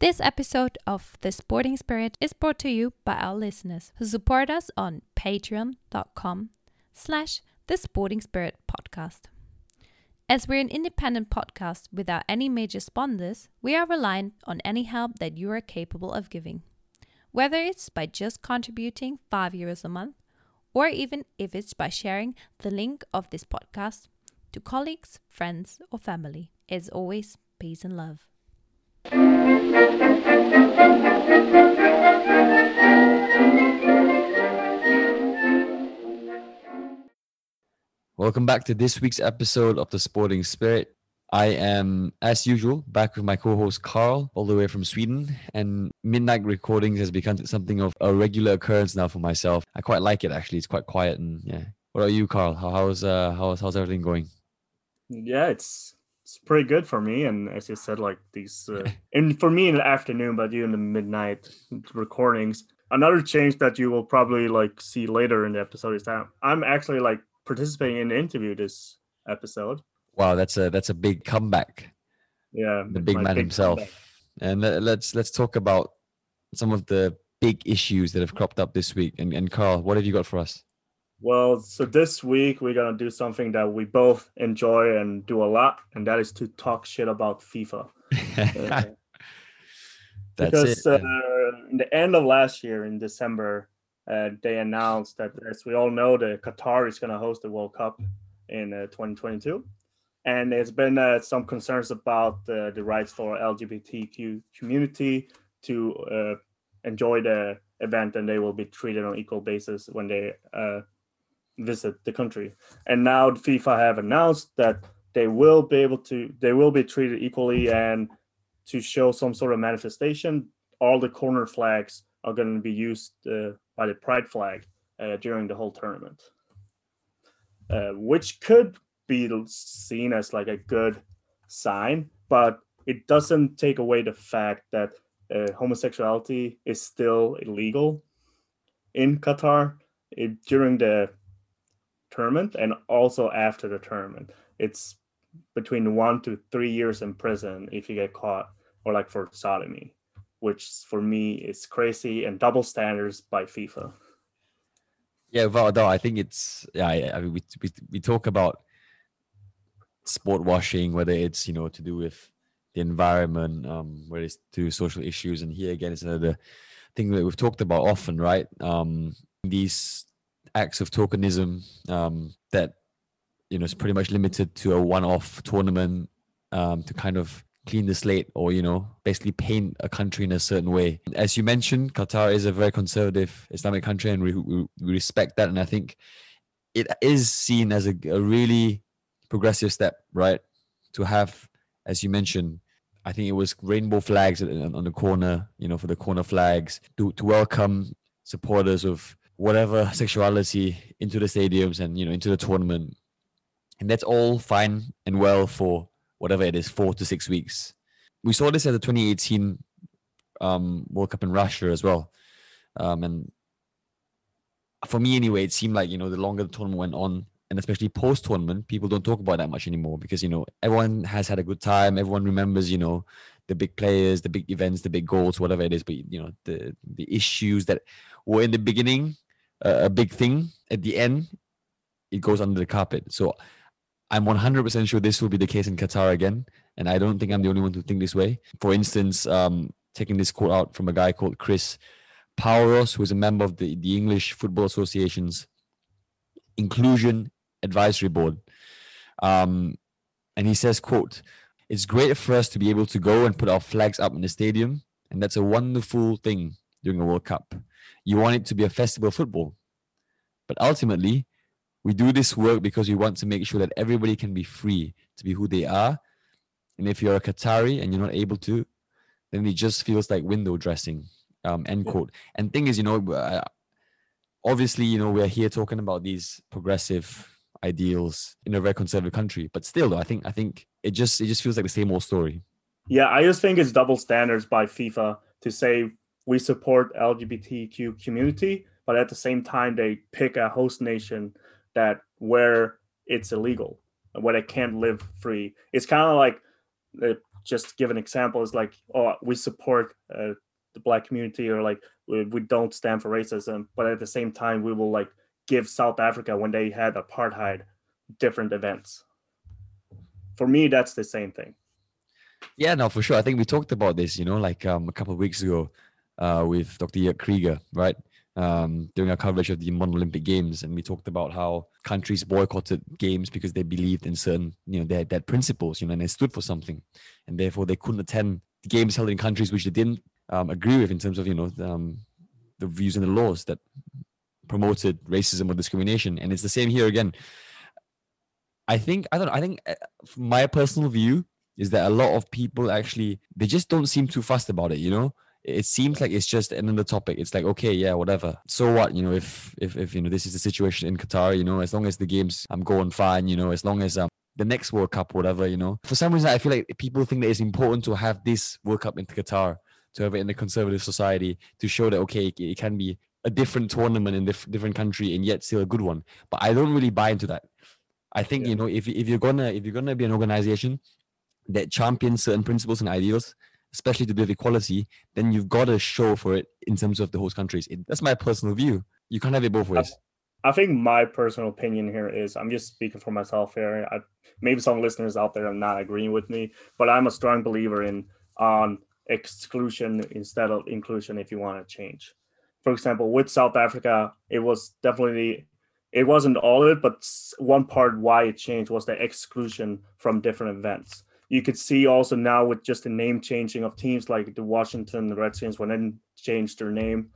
This episode of The Sporting Spirit is brought to you by our listeners who support us on patreon.com slash The Sporting Spirit Podcast. As we're an independent podcast without any major sponsors, we are reliant on any help that you are capable of giving. Whether it's by just contributing 5 euros a month, or even if it's by sharing the link of this podcast to colleagues, friends, or family. As always, peace and love. Welcome back to this week's episode of The Sporting Spirit. I am, as usual, back with my co host Carl, all the way from Sweden. And midnight recordings has become something of a regular occurrence now for myself. I quite like it, actually. It's quite quiet. And yeah. What about you, Carl? How, how's, uh, how's, how's everything going? Yeah, it's it's pretty good for me. And as you said, like these, uh, and for me in the afternoon, but you in the midnight recordings. Another change that you will probably like see later in the episode is that I'm actually like participating in the interview this episode. Wow, that's a that's a big comeback. Yeah, the big man big himself. Comeback. And let's let's talk about some of the big issues that have cropped up this week. And and Carl, what have you got for us? Well, so this week we're gonna do something that we both enjoy and do a lot, and that is to talk shit about FIFA. uh, because it, uh, in the end of last year, in December, uh, they announced that, as we all know, the Qatar is gonna host the World Cup in uh, 2022, and there's been uh, some concerns about uh, the rights for LGBTQ community to enjoy the event, and they will be treated on equal basis when they visit the country. And now FIFA have announced that they will be able to they will be treated equally and to show some sort of manifestation. All the corner flags are going to be used uh, by the pride flag uh, during the whole tournament. Uh, which could be seen as like a good sign but it doesn't take away the fact that uh, homosexuality is still illegal in qatar. It, during the tournament and also after the tournament. It's between one to three years in prison if you get caught, or like for sodomy, which for me is crazy and double standards by FIFA. Yeah, without a I think it's yeah. I mean, we we we talk about sport washing, whether it's you know to do with the environment, um, whether it's to social issues, and here again, it's another thing that we've talked about often, right? Um, these acts of tokenism um, that you know is pretty much limited to a one-off tournament um, to kind of clean the slate or you know basically paint a country in a certain way. As you mentioned qatar is a very conservative islamic country and we, we, respect that. And i think it is seen as a, a really progressive step right? To have as you mentioned I think it was rainbow flags on the corner, you know, for the corner flags to, to welcome supporters of whatever sexuality into the stadiums and you know into the tournament. And that's all fine and well for whatever it is four to six weeks. We saw this at the 2018 um, world cup in russia as well. Um, and for me anyway it seemed like you know the longer the tournament went on and especially post tournament people don't talk about that much anymore because you know everyone has had a good time. Everyone remembers you know the big players the big events the big goals whatever it is. But you know the the issues that were in the beginning a big thing at the end it goes under the carpet. So i'm 100% sure this will be the case in qatar again and i don't think i'm the only one to think this way. For instance um, taking this quote out from a guy called chris Paouros, who is a member of the, the english football association's inclusion advisory board. Um, and he says quote it's great for us to be able to go and put our flags up in the stadium and that's a wonderful thing during a world cup you want it to be a festival of football. But ultimately, we do this work because we want to make sure that everybody can be free to be who they are. And if you're a Qatari and you're not able to, then it just feels like window dressing. Um, end yeah. quote. And thing is, you know, uh, obviously, you know, we're here talking about these progressive ideals in a very conservative country, but still, though, I think I think it just it just feels like the same old story. Yeah, I just think it's double standards by FIFA to say we support LGBTQ community, but at the same time they pick a host nation that where it's illegal, where they can't live free. It's kind of like just give an example is like oh we support uh, the black community or like we, we don't stand for racism but at the same time we will like give south africa when they had apartheid different events. For me that's the same thing. Yeah no for sure. I think we talked about this you know like um, a couple of weeks ago uh, with dr Jörg krieger right um, during our coverage of the modern olympic games and we talked about how countries boycotted games because they believed in certain you know their, their principles you know and they stood for something and therefore they couldn't attend games held in countries which they didn't um, agree with in terms of you know um, the views and the laws that promoted racism or discrimination. And it's the same here again. I think I don't. Know, I think uh, my personal view is that a lot of people actually they just don't seem too fussed about it. You know, it seems like it's just another topic. It's like okay, yeah, whatever. So what? You know, if if if you know this is the situation in Qatar, you know, as long as the games I'm going fine, you know, as long as um the next World Cup, whatever, you know. For some reason, I feel like people think that it's important to have this World Cup in Qatar to have it in a conservative society to show that okay, it, can be a different tournament in diff- different country and yet still a good one. But I don't really buy into that. I think yeah. you know if if you're gonna if you're gonna be an organization that champions certain principles and ideals, especially to with equality, then you've got to show for it in terms of the host countries. It, that's my personal view. You can't have it both ways. I think my personal opinion here is I'm just speaking for myself here. I, maybe some listeners out there are not agreeing with me, but I'm a strong believer in on exclusion instead of inclusion if you want to change. For example, with South Africa, it was definitely it wasn't all of it, but one part why it changed was the exclusion from different events. You could see also now with just the name changing of teams like the Washington Redskins when they changed their name.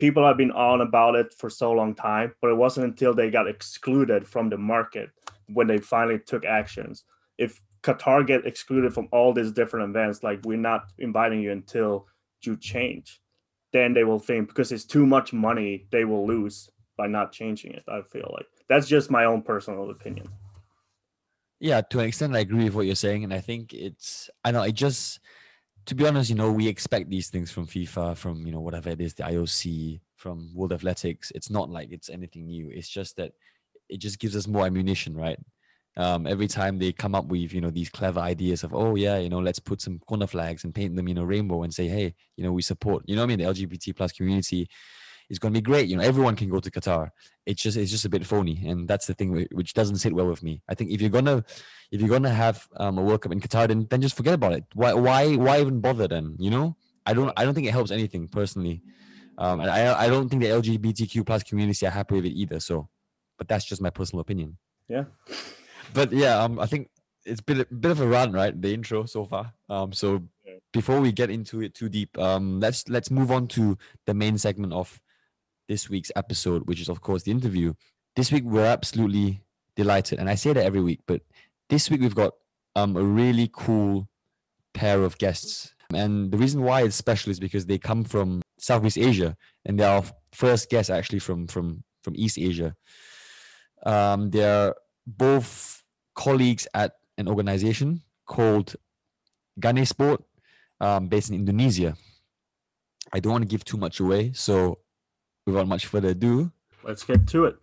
People have been on about it for so long time, but it wasn't until they got excluded from the market when they finally took actions. If Qatar get excluded from all these different events, like we're not inviting you until you change, then they will think because it's too much money, they will lose by not changing it. I feel like that's just my own personal opinion. Yeah, to an extent, I agree with what you're saying, and I think it's I know it just to be honest, you know, we expect these things from FIFA, from you know whatever it is, the IOC, from World Athletics. It's not like it's anything new. It's just that it just gives us more ammunition, right? um, every time they come up with you know these clever ideas of oh yeah you know let's put some corner flags and paint them you know rainbow and say hey you know we support you know I mean the LGBT plus community is going to be great you know everyone can go to Qatar. It's just it's just a bit phony and that's the thing which doesn't sit well with me. I think if you're gonna if you're gonna have um, a World Cup in Qatar then then just forget about it. Why why why even bother then you know? I don't I don't think it helps anything personally. Um, and I I don't think the LGBTQ plus community are happy with it either so but that's just my personal opinion. Yeah. But yeah, um, I think it's been a bit of a run, right? The intro so far. Um, so before we get into it too deep, um, let's let's move on to the main segment of this week's episode, which is of course the interview. This week we're absolutely delighted, and I say that every week, but this week we've got um a really cool pair of guests, and the reason why it's special is because they come from Southeast Asia, and they are first guests actually from from from East Asia. Um, they're both colleagues at an organization called Ganesport, um, based in Indonesia. I don't want to give too much away, so without much further ado, let's get to it.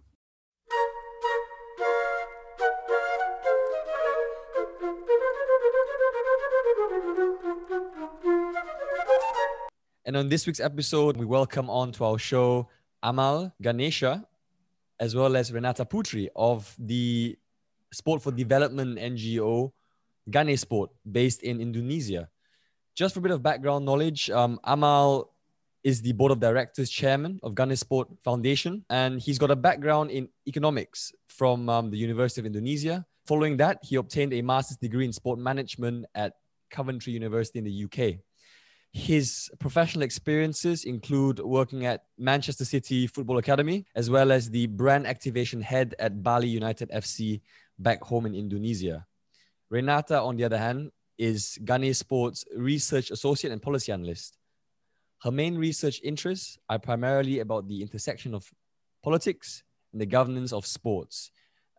And on this week's episode, we welcome on to our show Amal Ganesha, as well as Renata Putri of the Sport for Development NGO, Ganesport, based in Indonesia. Just for a bit of background knowledge, um, Amal is the board of directors chairman of Ganesport Foundation, and he's got a background in economics from um, the University of Indonesia. Following that, he obtained a master's degree in sport management at Coventry University in the UK. His professional experiences include working at Manchester City Football Academy, as well as the brand activation head at Bali United FC back home in Indonesia. Renata, on the other hand, is Ganesport's research associate and policy analyst. Her main research interests are primarily about the intersection of politics and the governance of sports.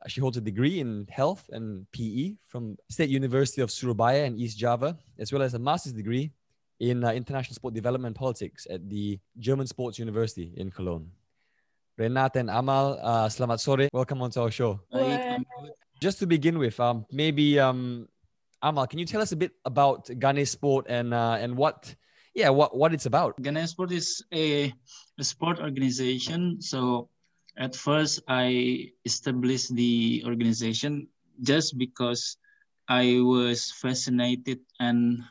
Uh, she holds a degree in health and PE from State University of Surabaya in East Java, as well as a master's degree in uh, international sport development and politics at the German Sports University in Cologne. Renata and Amal, uh, selamat sore. Welcome onto our show. Just to begin with, um, maybe um, Amal, can you tell us a bit about Ganesport and uh, and what yeah what what it's about? Ganesport is a, a sport organization. So at first I established the organization just because I was fascinated and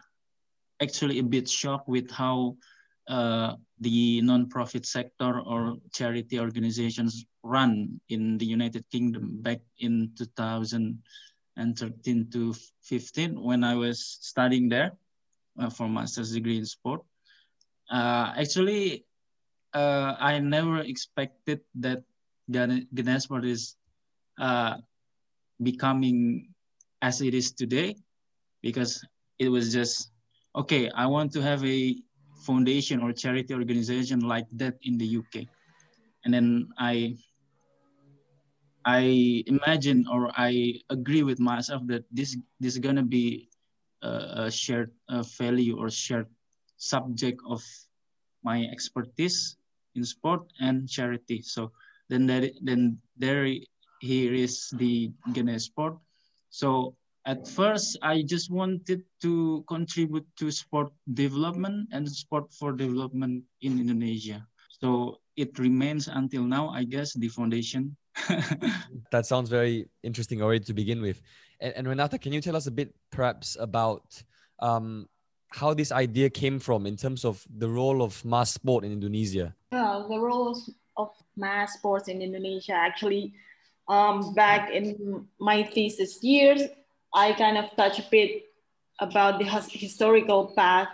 actually a bit shocked with how uh, the non-profit sector or charity organizations run in the United Kingdom back in 2013 to 15 when I was studying there for master's degree in sport. Uh, actually, uh, I never expected that Ganesport is uh, becoming as it is today because it was just okay i want to have a foundation or charity organization like that in the uk and then i i imagine or i agree with myself that this this is gonna be a, shared value or shared subject of my expertise in sport and charity so then that then there here is the Ganesport so at first, I just wanted to contribute to sport development and sport for development in Indonesia. So it remains until now, I guess, the foundation. that sounds very interesting already to begin with. And, and Renata, can you tell us a bit perhaps about um, how this idea came from in terms of the role of mass sport in Indonesia? Yeah, the role of mass sports in Indonesia actually um, back in my thesis years, I kind of touch a bit about the historical path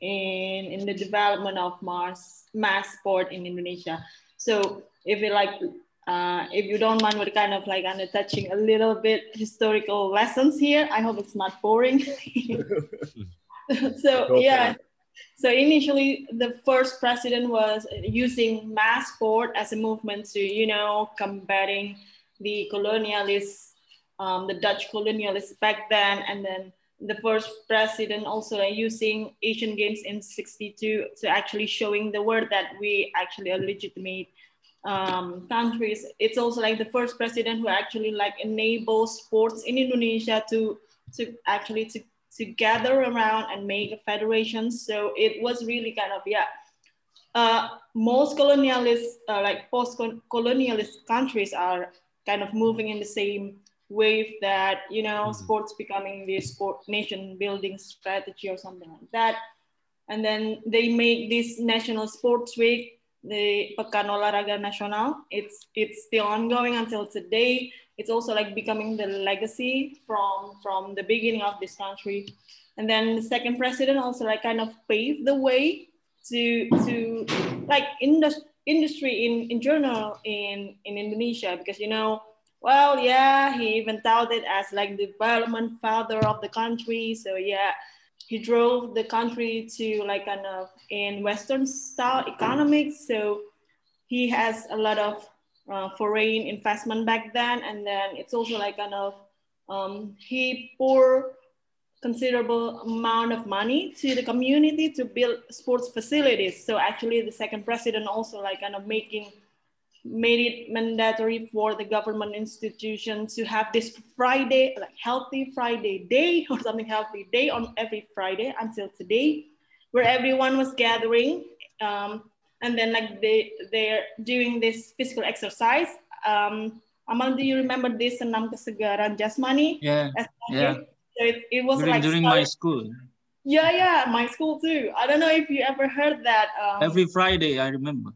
in, in the development of mass, mass sport in Indonesia. So if you like, uh, if you don't mind, we're kind of like of touching a little bit historical lessons here. I hope it's not boring. so yeah, so initially the first president was using mass sport as a movement to, you know, combating the colonialists, um, the Dutch colonialists back then, and then the first president also using Asian Games in 62 to actually showing the world that we actually are legitimate um, countries. It's also like the first president who actually like enables sports in Indonesia to, to actually to, to gather around and make a federation. So it was really kind of, yeah, uh, most colonialist, uh, like post-colonialist countries are kind of moving in the same wave that you know mm-hmm. sports becoming the sport nation building strategy or something like that and then they make this national sports week the Pekan Olahraga Nasional. It's it's still ongoing until today. It's also like becoming the legacy from from the beginning of this country. And then the second president also like kind of paved the way to to like industry industry in, in general in, in Indonesia because you know, well, yeah, he even touted as like the development father of the country. So yeah, he drove the country to like kind of in Western style economics. So he has a lot of uh, foreign investment back then, and then it's also like kind of um, he poured considerable amount of money to the community to build sports facilities. So actually the second president also like kind of making made it mandatory for the government institutions to have this Friday, like healthy Friday day or something healthy day on every Friday until today, where everyone was gathering. Um, and then like they, they're doing this physical exercise. Um, Amal, do you remember this Senam Kesegaran Jasmani? Yeah, yeah. So it, it was during, like during my school. Yeah, yeah, my school too. I don't know if you ever heard that. Um, Every Friday, I remember.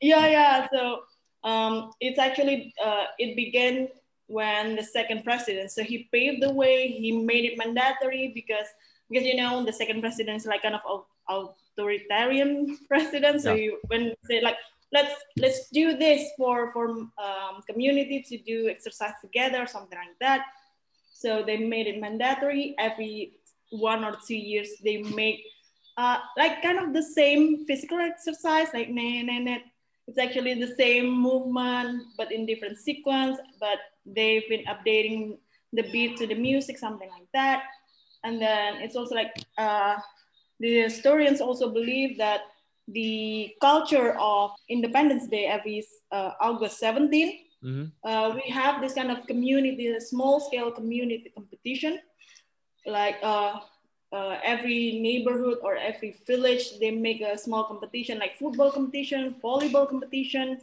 Yeah, yeah. So um, it's actually uh, it began when the second president. So he paved the way. He made it mandatory because because you know the second president is like kind of authoritarian president. So yeah. you when say like let's let's do this for for um, community to do exercise together, something like that. So they made it mandatory every one or two years. They make uh, like kind of the same physical exercise, like ne, ne, ne. It's actually the same movement, but in different sequence. But they've been updating the beat to the music, something like that. And then it's also like uh, the historians also believe that the culture of Independence Day every uh, August 17 Mm-hmm. Uh, we have this kind of community, a small scale community competition like uh, every neighborhood or every village they make a small competition like football competition volleyball competitions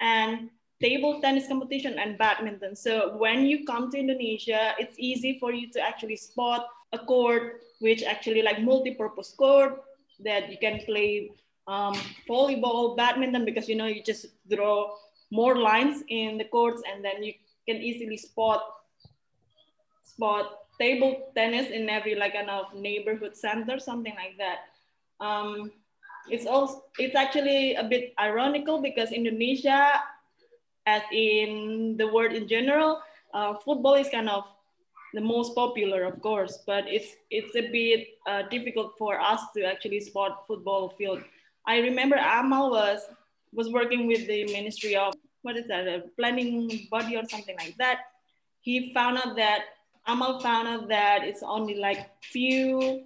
and table tennis competition and badminton. So when you come to indonesia it's easy for you to actually spot a court which actually like multi-purpose court that you can play um, volleyball badminton because you know you just draw more lines in the courts and then you can easily spot spot table tennis in every like kind of neighborhood center, something like that. Um, it's also it's actually a bit ironical because Indonesia, as in the world in general, uh, football is kind of the most popular, of course, but it's it's a bit uh, difficult for us to actually spot football field. I remember Amal was was working with the Ministry of what is that, a planning body or something like that. He found out that Amal found out that it's only like few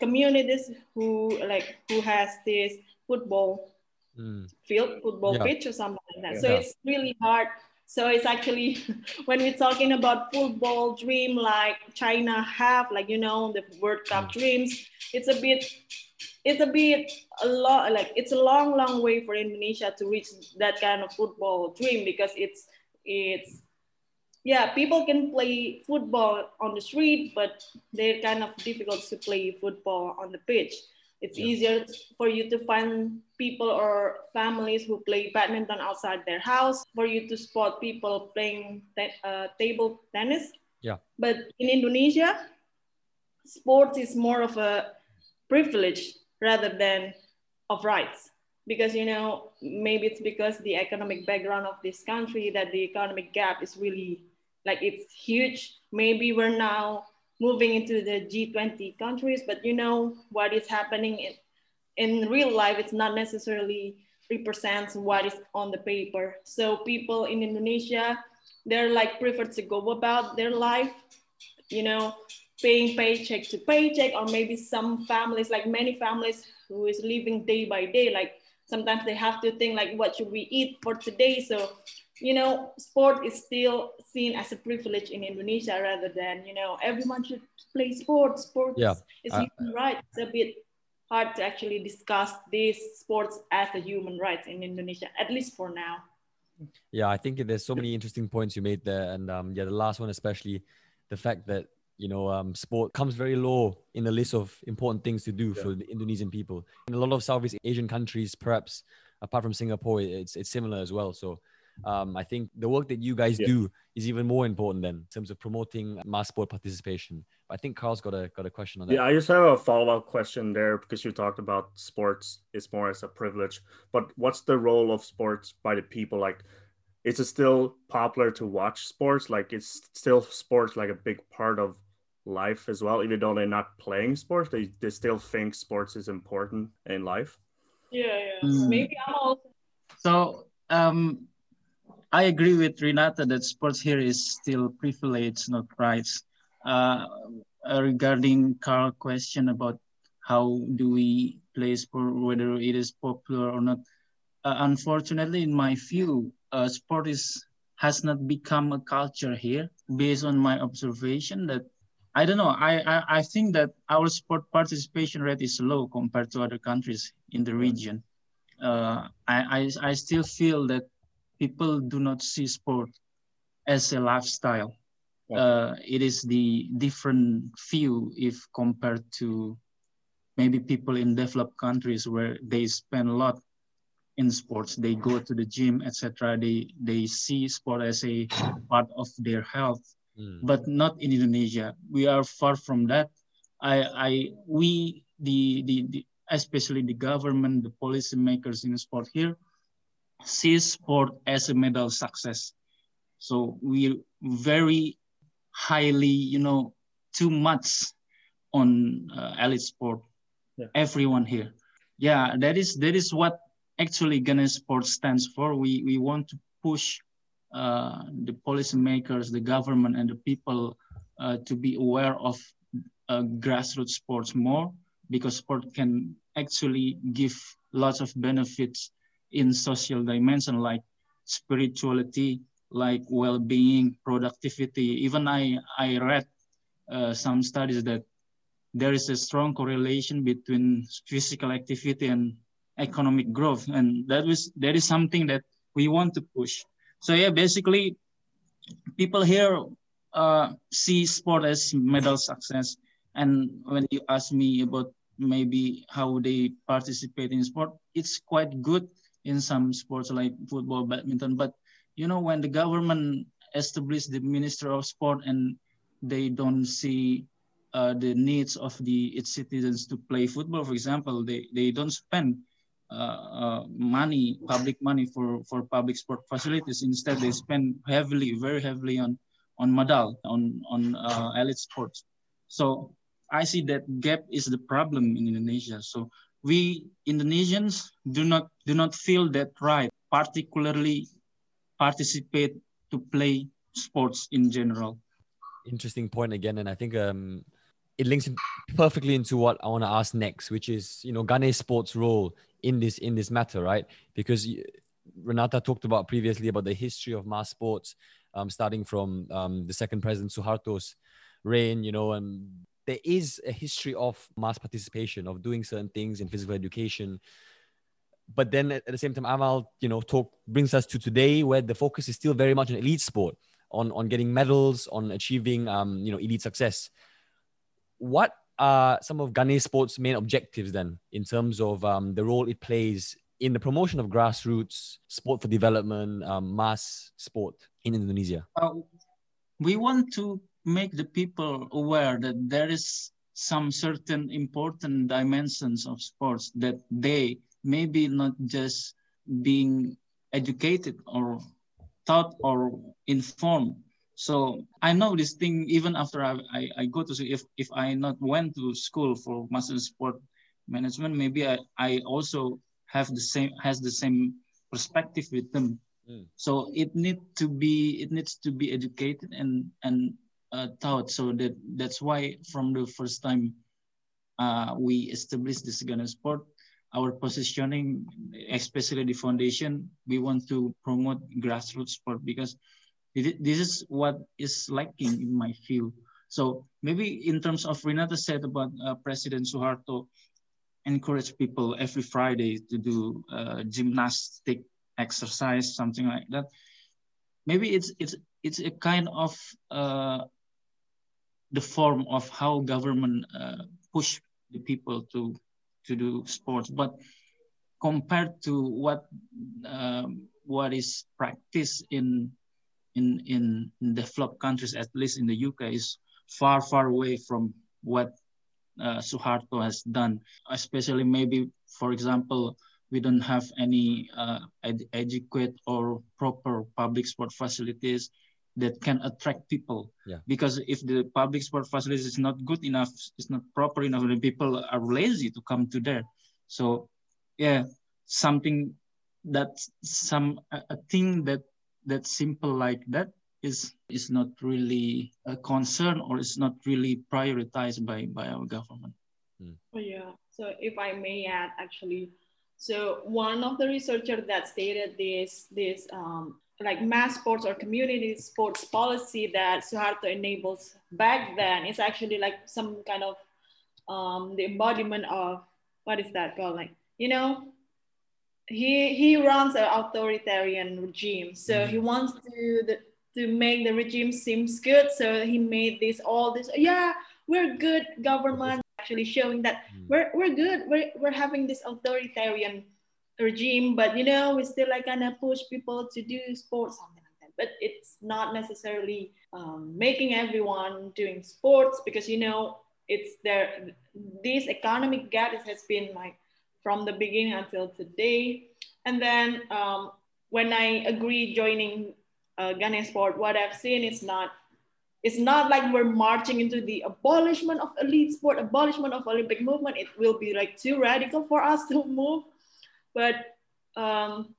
communities who like who has this football mm. field, football yeah. pitch or something like that. Yeah. So it's really hard. So it's actually when we're talking about football dream like China have, like you know, the World Cup mm. dreams, it's a bit it's a bit a lot like it's a long, long way for Indonesia to reach that kind of football dream because it's it's yeah, people can play football on the street, but they're kind of difficult to play football on the pitch. It's yeah. easier for you to find people or families who play badminton outside their house, for you to spot people playing te- uh, table tennis. Yeah. But in Indonesia, sports is more of a privilege rather than of rights because you know maybe it's because the economic background of this country that the economic gap is really like it's huge. Maybe we're now moving into the G20 countries, but you know what is happening in, in real life, it's not necessarily represents what is on the paper. So people in Indonesia, they're like prefer to go about their life, you know, paying paycheck to paycheck, or maybe some families, like many families who is living day by day, like sometimes they have to think like what should we eat for today so you know, sport is still seen as a privilege in Indonesia rather than, you know, everyone should play sports. Sports yeah. is uh, human right. It's a bit hard to actually discuss these sports as a human right in Indonesia, at least for now. Yeah, I think there's so many interesting points you made there. And um, yeah, the last one, especially the fact that, you know, um, sport comes very low in the list of important things to do yeah. for the Indonesian people. In a lot of Southeast Asian countries, perhaps apart from Singapore, it's, it's similar as well. So um, I think the work that you guys yeah. do is even more important then in terms of promoting mass sport participation. I think Carl's got a got a question on that. Yeah, I just have a follow up question there because you talked about sports is more as a privilege, but what's the role of sports by the people? Like, is it still popular to watch sports? Like, it's still sports like a big part of life as well, even though they're not playing sports, they, they still think sports is important in life. Yeah, yeah. Mm. Maybe I'm also. So, um, I agree with Renata that sports here is still privilege, not rights. Uh, regarding Carl question about how do we play sport, whether it is popular or not. Uh, unfortunately, in my view, uh, sport is has not become a culture here. Based on my observation, that I don't know. I, I, I think that our sport participation rate is low compared to other countries in the region. Uh, I, I I still feel that people do not see sport as a lifestyle. Uh, it is the different view if compared to maybe people in developed countries where they spend a lot in sports. They go to the gym, etc. They they see sport as a part of their health, mm. but not in Indonesia. We are far from that. I I we the the, the especially the government, the policymakers in sport here, sees sport as a medal success. So we very highly, you know, too much on uh, elite sport. Yeah. Everyone here, yeah, that is that is what actually Ganesport stands for. We we want to push uh, the policymakers, the government, and the people uh, to be aware of uh, grassroots sports more because sport can actually give lots of benefits in social dimension like spirituality, like well-being, productivity. Even I, I read uh, some studies that there is a strong correlation between physical activity and economic growth, and that was that is something that we want to push. So yeah, basically, people here uh, see sport as medal success, and when you ask me about maybe how they participate in sport, it's quite good in some sports like football, badminton. But you know, when the government established the Minister of Sport and they don't see uh, the needs of the its citizens to play football, for example, they, they don't spend uh, uh, money, public money for, for public sport facilities. Instead, they spend heavily, very heavily on on medal, on on uh, elite sports. So I see that gap is the problem in Indonesia. So we Indonesians do not do not feel that right, particularly participate to play sports in general. Interesting point again, and I think um, it links perfectly into what I want to ask next, which is you know Ganesport role in this in this matter, right? Because Renata talked about previously about the history of mass sports, um, starting from um, the second president Suharto's reign, you know, and there is a history of mass participation of doing certain things in physical education. But then at, the same time amal you know talk brings us to today where the focus is still very much on elite sport on on getting medals on achieving um you know elite success. What are some of Ganesport's main objectives then in terms of um, the role it plays in the promotion of grassroots sport for development um, mass sport in indonesia? Uh, we want to make the people aware that there is some certain important dimensions of sports that they maybe not just being educated or taught or informed. So i know this thing even after i, I, I go to if if i not went to school for master sport management maybe i, I also have the same has the same perspective with them. Mm. so it need to be it needs to be educated and and uh, thought. So that that's why from the first time uh, we established this Ganesport, our positioning, especially the foundation, we want to promote grassroots sport because this is what is lacking in my field. So maybe in terms of Renata said about uh, President Suharto, encourage people every Friday to do uh, gymnastic exercise, something like that. Maybe it's it's it's a kind of uh, the form of how government uh, push the people to to do sports. But compared to what um, what is practiced in in in developed countries at least in the UK is far far away from what uh, Suharto has done. Especially maybe for example we don't have any uh, ed- adequate or proper public sport facilities that can attract people. Yeah. Because if the public sport facilities is not good enough, it's not proper enough, then people are lazy to come to there. So, yeah, something that some a, a thing that that simple like that is is not really a concern or is not really prioritized by by our government. Mm. Oh, yeah. So if I may add, actually, so one of the researchers that stated this this um, like mass sports or community sports policy that Suharto enables back then is actually like some kind of um, the embodiment of what is that called? Like, you know, he he runs an authoritarian regime. So mm-hmm. he wants to the, to make the regime seems good. So he made this all this, yeah, we're good government, actually showing that mm-hmm. we're, we're good. We're, we're having this authoritarian regime, but you know, we still like gonna push people to do sports, something like that. But it's not necessarily um, making everyone doing sports because you know it's there. This economic gap has been like from the beginning until today. And then um, when I agree joining uh, Ganesport, what I've seen is not it's not like we're marching into the abolishment of elite sport, abolishment of Olympic movement. It will be like too radical for us to move but um,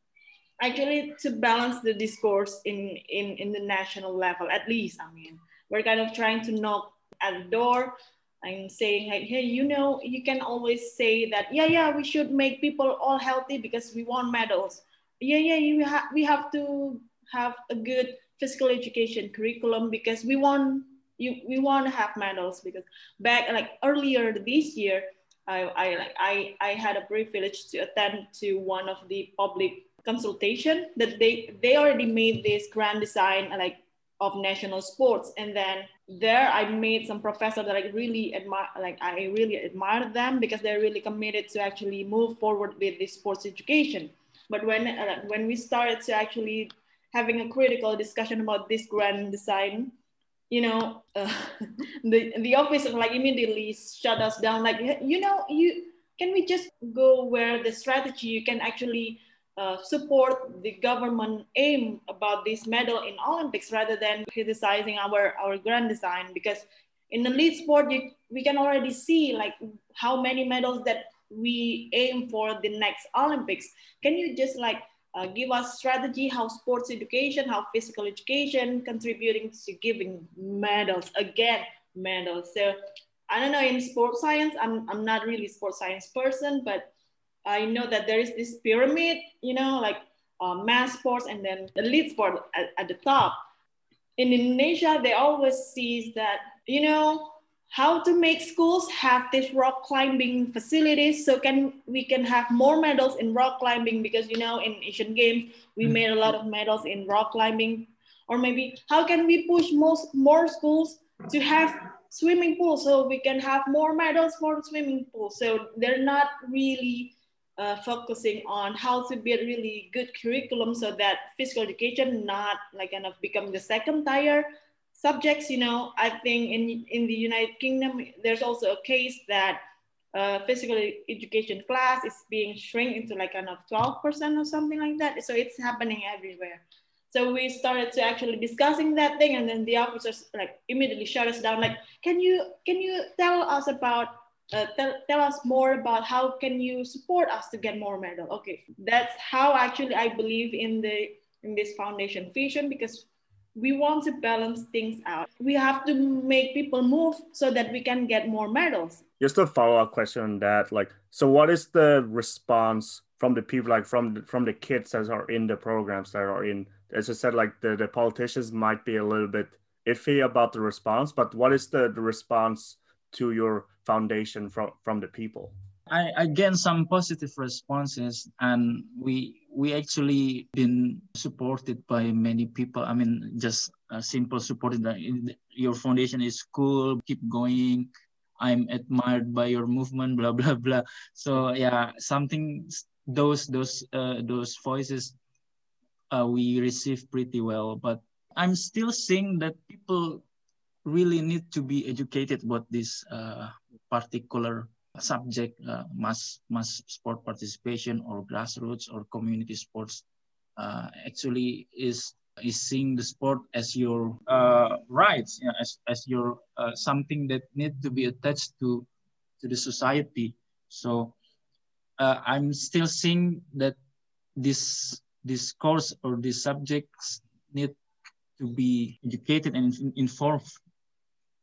actually to balance the discourse in, in, in the national level, at least, I mean, we're kind of trying to knock at the door and saying like, hey, you know, you can always say that, yeah, yeah, we should make people all healthy because we want medals. Yeah, yeah, you ha- we have to have a good physical education curriculum because we want you we want to have medals because back like earlier this year I, I like I, I had a privilege to attend to one of the public consultation that they they already made this grand design like of national sports. And then there i made some professors that i really admire like i really admired them because they're really committed to actually move forward with this sports education. But when uh, when we started to actually having a critical discussion about this grand design you know uh, the the office like immediately shut us down like you know you can we just go where the strategy you can actually uh, support the government aim about this medal in Olympics rather than criticizing our, our grand design because in the lead sport you, we can already see like how many medals that we aim for the next Olympics. Can you just like uh, give us strategy how sports education, how physical education contributing to giving medals again medals. So I don't know in sports science, I'm, I'm not really sports science person, but I know that there is this pyramid, you know, like uh, mass sports and then elite sport at, at the top. In Indonesia, they always sees that, you know, how to make schools have this rock climbing facilities so can we can have more medals in rock climbing because you know in asian games we mm-hmm. made a lot of medals in rock climbing. Or maybe how can we push most more schools to have swimming pools so we can have more medals for swimming pools so they're not really uh, focusing on how to build really good curriculum so that physical education not like kind of become the second tier subjects. You know, I think in in the United Kingdom there's also a case that uh, physical education class is being shrink into like kind of 12% or something like that. So it's happening everywhere. So we started to actually discussing that thing, and then the officers like immediately shut us down. Like, can you can you tell us about uh, tell, tell us more about how can you support us to get more medal okay that's how actually i believe in the in this foundation vision because we want to balance things out. We have to make people move so that we can get more medals. Just a follow-up question on that like so what is the response from the people like from from the kids that are in the programs that are in as i said like the, the politicians might be a little bit iffy about the response but what is the, the response to your foundation from from the people I, I get some positive responses and we we actually been supported by many people. I mean just a simple support that your foundation is cool keep going i'm admired by your movement blah blah blah. So yeah something those those uh, those voices uh, we receive pretty well but i'm still seeing that people really need to be educated about this uh, particular subject, uh, mass mass sport participation or grassroots or community sports, uh, actually is is seeing the sport as your uh, rights, you know, as as your uh, something that need to be attached to to the society. So uh, I'm still seeing that this this course or these subjects need to be educated and informed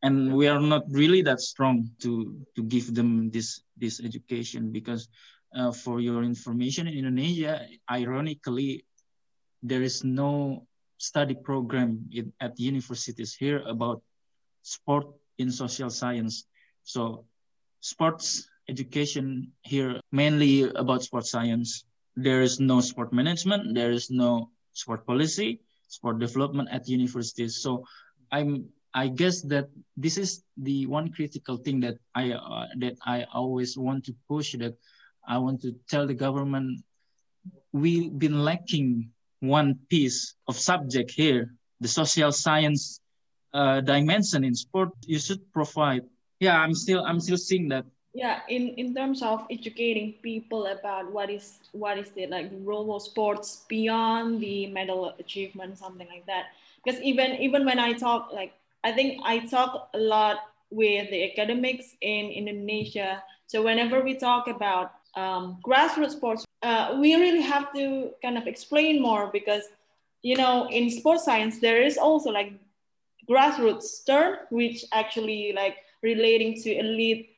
and we are not really that strong to to give them this this education because uh, for your information in indonesia ironically there is no study program in, at universities here about sport in social science. So sports education here mainly about sport science. There is no sport management there is no sport policy sport development at universities. So i'm I guess that this is the one critical thing that I uh, that I always want to push. That I want to tell the government we've been lacking one piece of subject here, the social science uh, dimension in sport. You should provide. Yeah, I'm still I'm still seeing that. Yeah, in in terms of educating people about what is what is the like role of sports beyond the medal achievement, something like that. Because even even when I talk like I think I talk a lot with the academics in Indonesia. So whenever we talk about um, grassroots sports, uh, we really have to kind of explain more because, you know, in sports science, there is also like grassroots term, which actually like relating to elite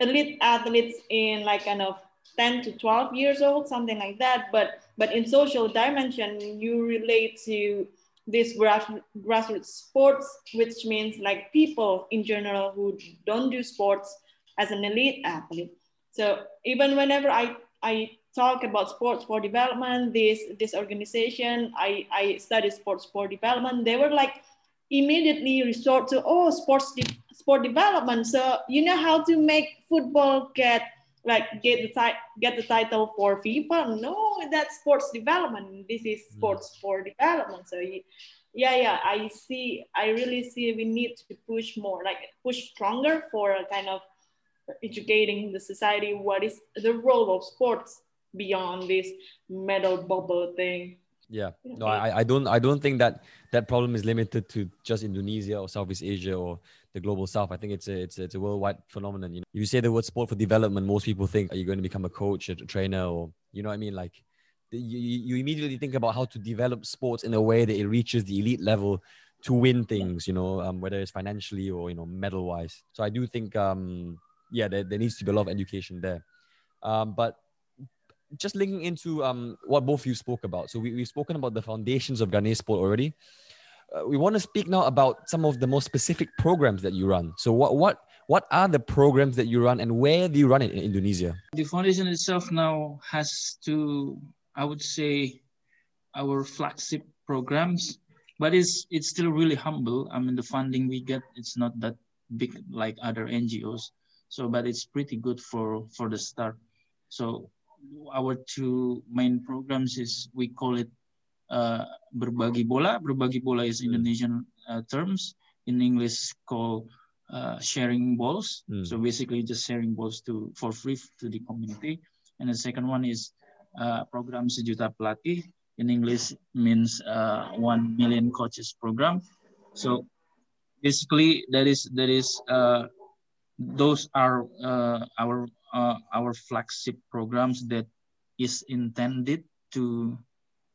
elite athletes in like kind of 10 to 12 years old, something like that. But but in social dimension, you relate to this grass, grassroots sports, which means like people in general who don't do sports as an elite athlete. So even whenever I, I talk about sports for development, this, this organization, I, I study sports for development, they were like immediately resort to, oh, sports, de- sport development. So you know how to make football get like get the ti- get the title for FIFA. No, that's sports development. This is mm. sports for development. So yeah, yeah, I see. I really see we need to push more, like push stronger for a kind of educating the society what is the role of sports beyond this medal bubble thing. Yeah, no, I, I don't I don't think that that problem is limited to just Indonesia or Southeast Asia or the global south. I think it's a it's a, it's a worldwide phenomenon. You know, if you say the word sport for development, most people think are you going to become a coach, or a trainer, or you know what I mean? Like you, you immediately think about how to develop sports in a way that it reaches the elite level to win things. You know, um, whether it's financially or you know medal wise. So I do think um, yeah, there, there needs to be a lot of education there. Um, but just linking into um, what both of you spoke about. So we, we've spoken about the foundations of Ganesport already uh, we want to speak now about some of the most specific programs that you run. So what what what are the programs that you run and where do you run it in Indonesia? The foundation itself now has to, I would say, our flagship programs, but it's it's still really humble. I mean, the funding we get it's not that big like other NGOs. So, but it's pretty good for for the start. So, our two main programs is we call it uh, berbagi bola. Berbagi bola is hmm. Indonesian uh, terms. In English, called uh, sharing balls. Mm. So basically, just sharing balls to for free to the community. And the second one is uh, program sejuta pelatih. In English, means uh, one million coaches program. So basically, that is that is uh, those are uh, our uh, our flagship programs that is intended to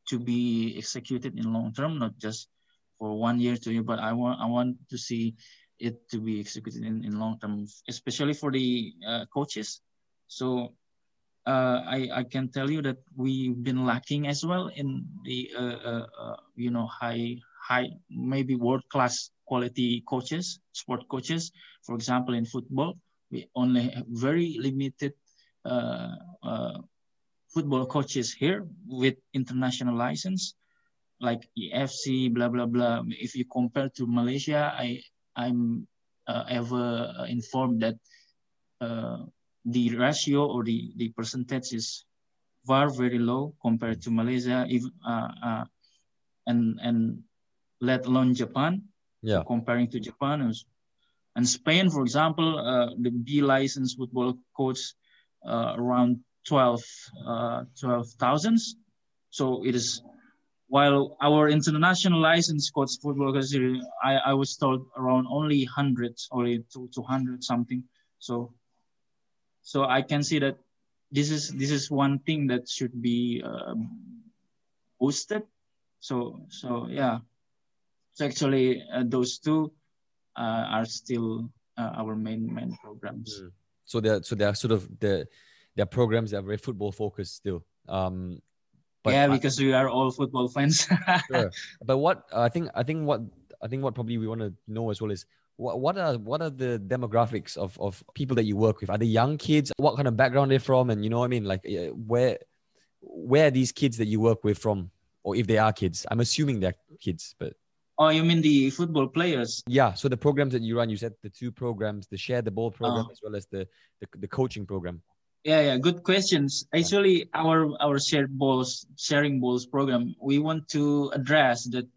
to be executed in long term, not just for one year, two year, but I want I want to see it to be executed in, in long term, especially for the uh, coaches. So uh, I, I can tell you that we've been lacking as well in the uh, uh, uh you know high high maybe world class quality coaches, sport coaches. For example, in football, we only have very limited uh, football coaches here with international license like AFC, blah blah blah. If you compare to Malaysia, I I'm uh, ever informed that uh, the ratio or the the percentage is very very low compared to Malaysia, if, uh, uh, and and let alone Japan. Yeah. Comparing to Japan and Spain, for example, uh, the B licensed football coach uh, around 12 uh, 12,000. So it is while our international license coach football I, I was told around only hundreds only to 200 something. So so I can see that this is this is one thing that should be uh, boosted. So so yeah. So actually uh, those two uh, are still uh, our main main programs. Mm. So they're so they're sort of the their programs are very football focused still. Um, but yeah, because I, we are all football fans. sure. But what I think, I think what I think what probably we want to know as well is what what are what are the demographics of of people that you work with? Are they young kids? What kind of background they're from? And you know what I mean? Like where where are these kids that you work with from? Or if they are kids, I'm assuming they're kids, but Oh, you mean the football players? Yeah. So the programs that you run, you said the two programs, the share the ball program oh. as well as the, the the coaching program. Yeah, yeah, good questions. Actually, our our shared balls sharing balls program, we want to address that.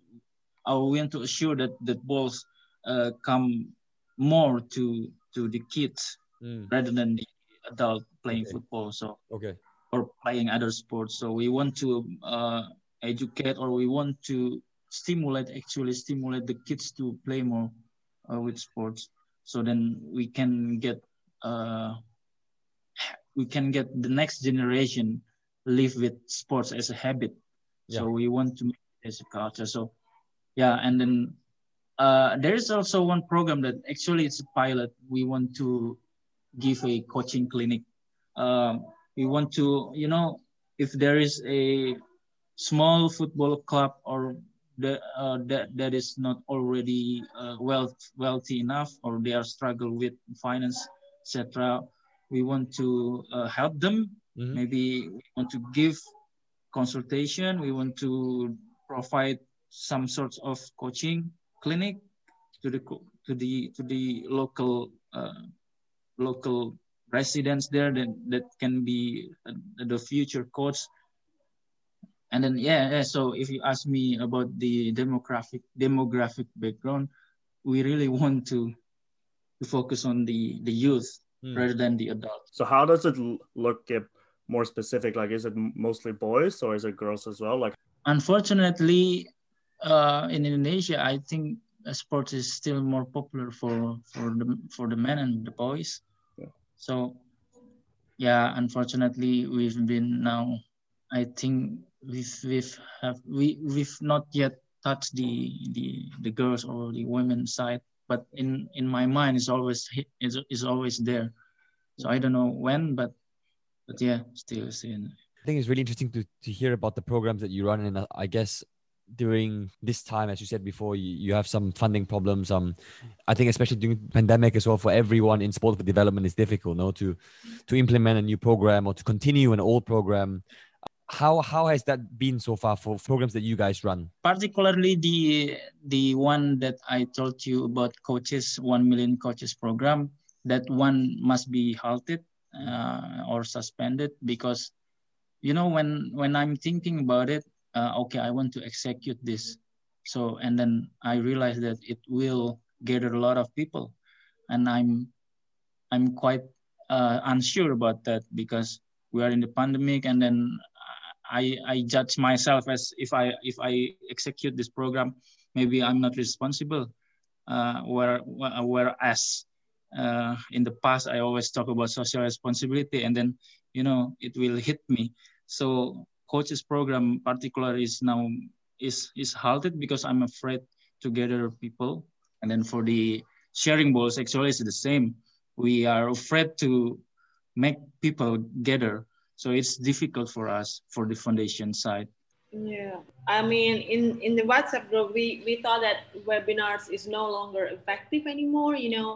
Uh, we want to assure that that balls uh, come more to to the kids mm. rather than the adult playing okay. football. So okay, or playing other sports. So we want to uh, educate or we want to stimulate actually stimulate the kids to play more uh, with sports. So then we can get uh, we can get the next generation live with sports as a habit. Yeah. So we want to make it as a culture. So yeah, and then uh, there is also one program that actually it's a pilot. We want to give a coaching clinic. Um, we want to, you know, if there is a small football club or that uh, that that is not already uh, wealth wealthy enough or they are struggle with finance etc we want to uh, help them. Mm-hmm. maybe we want to give consultation. We want to provide some sorts of coaching clinic to the to the to the local uh, local residents there that, that can be the future coach. And then yeah, yeah so if you ask me about the demographic demographic background we really want to to focus on the the youth mm. rather than the adults so how does it look get more specific like is it mostly boys or is it girls as well like unfortunately uh, in indonesia i think sports is still more popular for for the for the men and the boys yeah. so yeah unfortunately we've been now i think we've we've have we we've not yet touched the the the girls or the women side but in in my mind it's always is is always there. So i don't know when but but yeah still seeing i think it's really interesting to to hear about the programs that you run. And uh, i guess during this time as you said before you, you have some funding problems. Um i think especially during pandemic as well for everyone in sport for development is difficult no to to implement a new program or to continue an old program how how has that been so far for programs that you guys run? Particularly the the one that i told you about coaches 1 million coaches program that one must be halted uh, or suspended because you know when when i'm thinking about it uh, okay i want to execute this. So and then i realized that it will gather a lot of people. And i'm i'm quite uh, unsure about that because we are in the pandemic and then I, I judge myself as if I if I execute this program, maybe I'm not responsible. Uh, where, whereas uh, in the past I always talk about social responsibility, and then you know it will hit me. So coaches program particular is now is is halted because I'm afraid to gather people, and then for the sharing balls actually it's the same. We are afraid to make people gather so it's difficult for us for the foundation side. Yeah, I mean, in in the WhatsApp group, we we thought that webinars is no longer effective anymore. You know,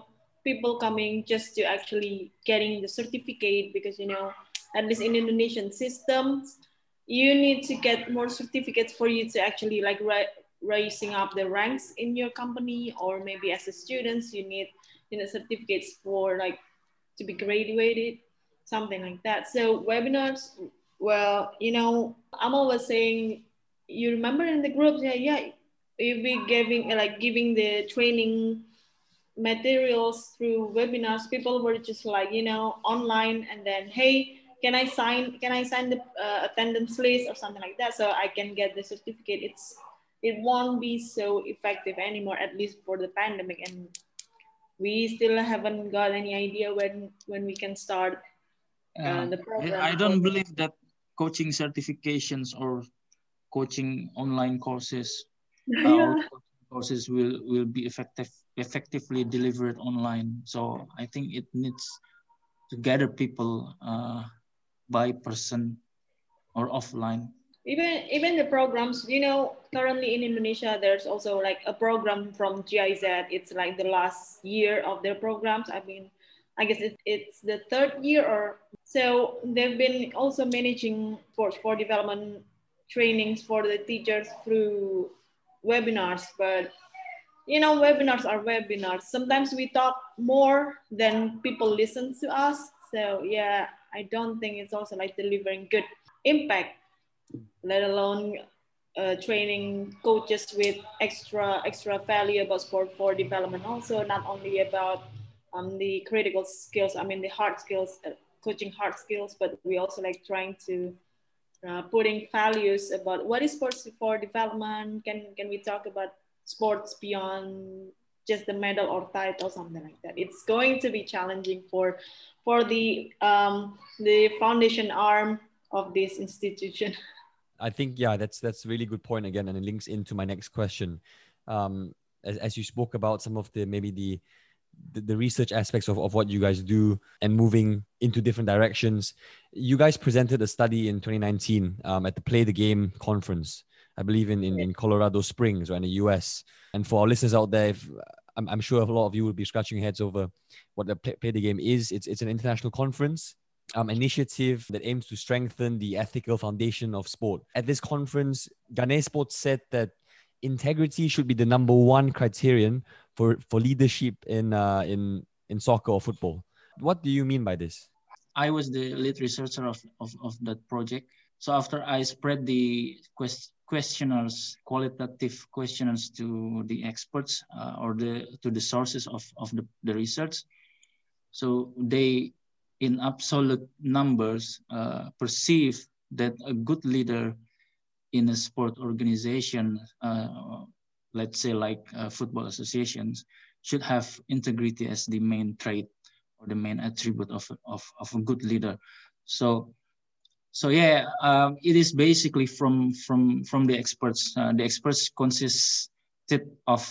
people coming just to actually getting the certificate because you know, at least in Indonesian systems, you need to get more certificates for you to actually like ra- raising up the ranks in your company, or maybe as a students, you need you know certificates for like to be graduated something like that. So webinars, well, you know, I'm always saying, you remember in the groups, yeah, yeah, if we giving like giving the training materials through webinars, people were just like, you know, online and then, hey, can I sign? Can I sign the uh, attendance list or something like that so I can get the certificate? It's it won't be so effective anymore, at least for the pandemic, and we still haven't got any idea when when we can start uh. I don't believe that coaching certifications or coaching online courses uh, yeah. courses will will be effective effectively delivered online. So I think it needs to gather people uh, by person or offline. Even even the programs, you know, currently in Indonesia, there's also like a program from GIZ. It's like the last year of their programs. I mean, I guess it, it's the third year or so they've been also managing sports for development trainings for the teachers through webinars but you know webinars are webinars. Sometimes we talk more than people listen to us. So yeah i don't think it's also like delivering good impact let alone uh, training coaches with extra extra value about sport for development. Also not only about um, the critical skills, I mean, the hard skills, uh, coaching hard skills, but we also like trying to uh, putting values about what is sports for development. Can, can we talk about sports beyond just the medal or title, something like that? It's going to be challenging for, for the, um, the foundation arm of this institution. I think, yeah, that's, that's a really good point again. And it links into my next question. Um, as, as you spoke about some of the, maybe the, the, the research aspects of, of what you guys do and moving into different directions. You guys presented a study in 2019 um, at the Play the Game conference. I believe in, in, in Colorado Springs or in the US. And for our listeners out there, if, I'm, I'm sure a lot of you will be scratching your heads over what the play, play the game is. It's, it's an international conference um, initiative that aims to strengthen the ethical foundation of sport. At this conference, Ganesports said that integrity should be the number one criterion for, for leadership in, uh, in, in soccer or football. What do you mean by this? I was the lead researcher of, of, of that project. So after I spread the quest, questionnaires, qualitative questionnaires to the experts uh, or the to the sources of, of the, the research, so they, in absolute numbers, uh, perceive that a good leader in a sport organization, uh, let's say like uh, football associations, should have integrity as the main trait or the main attribute of, of, of a good leader. So, so yeah, um, it is basically from from from the experts. Uh, the experts consisted of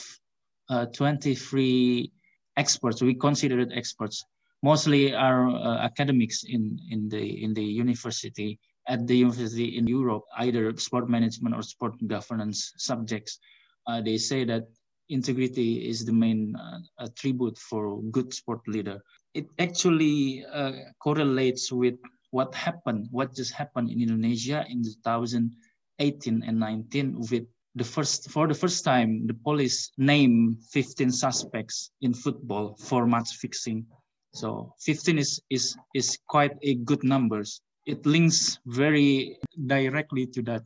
uh, 23 experts. We consider it experts. Mostly are uh, academics in in the in the university at the university in Europe, either sport management or sport governance subjects. Uh, they say that integrity is the main uh, attribute for good sport leader it actually uh, correlates with what happened, what just happened in Indonesia in 2018 and 19 with the first, for the first time, the police named 15 suspects in football for match fixing. So 15 is, is, is quite a good numbers. It links very directly to that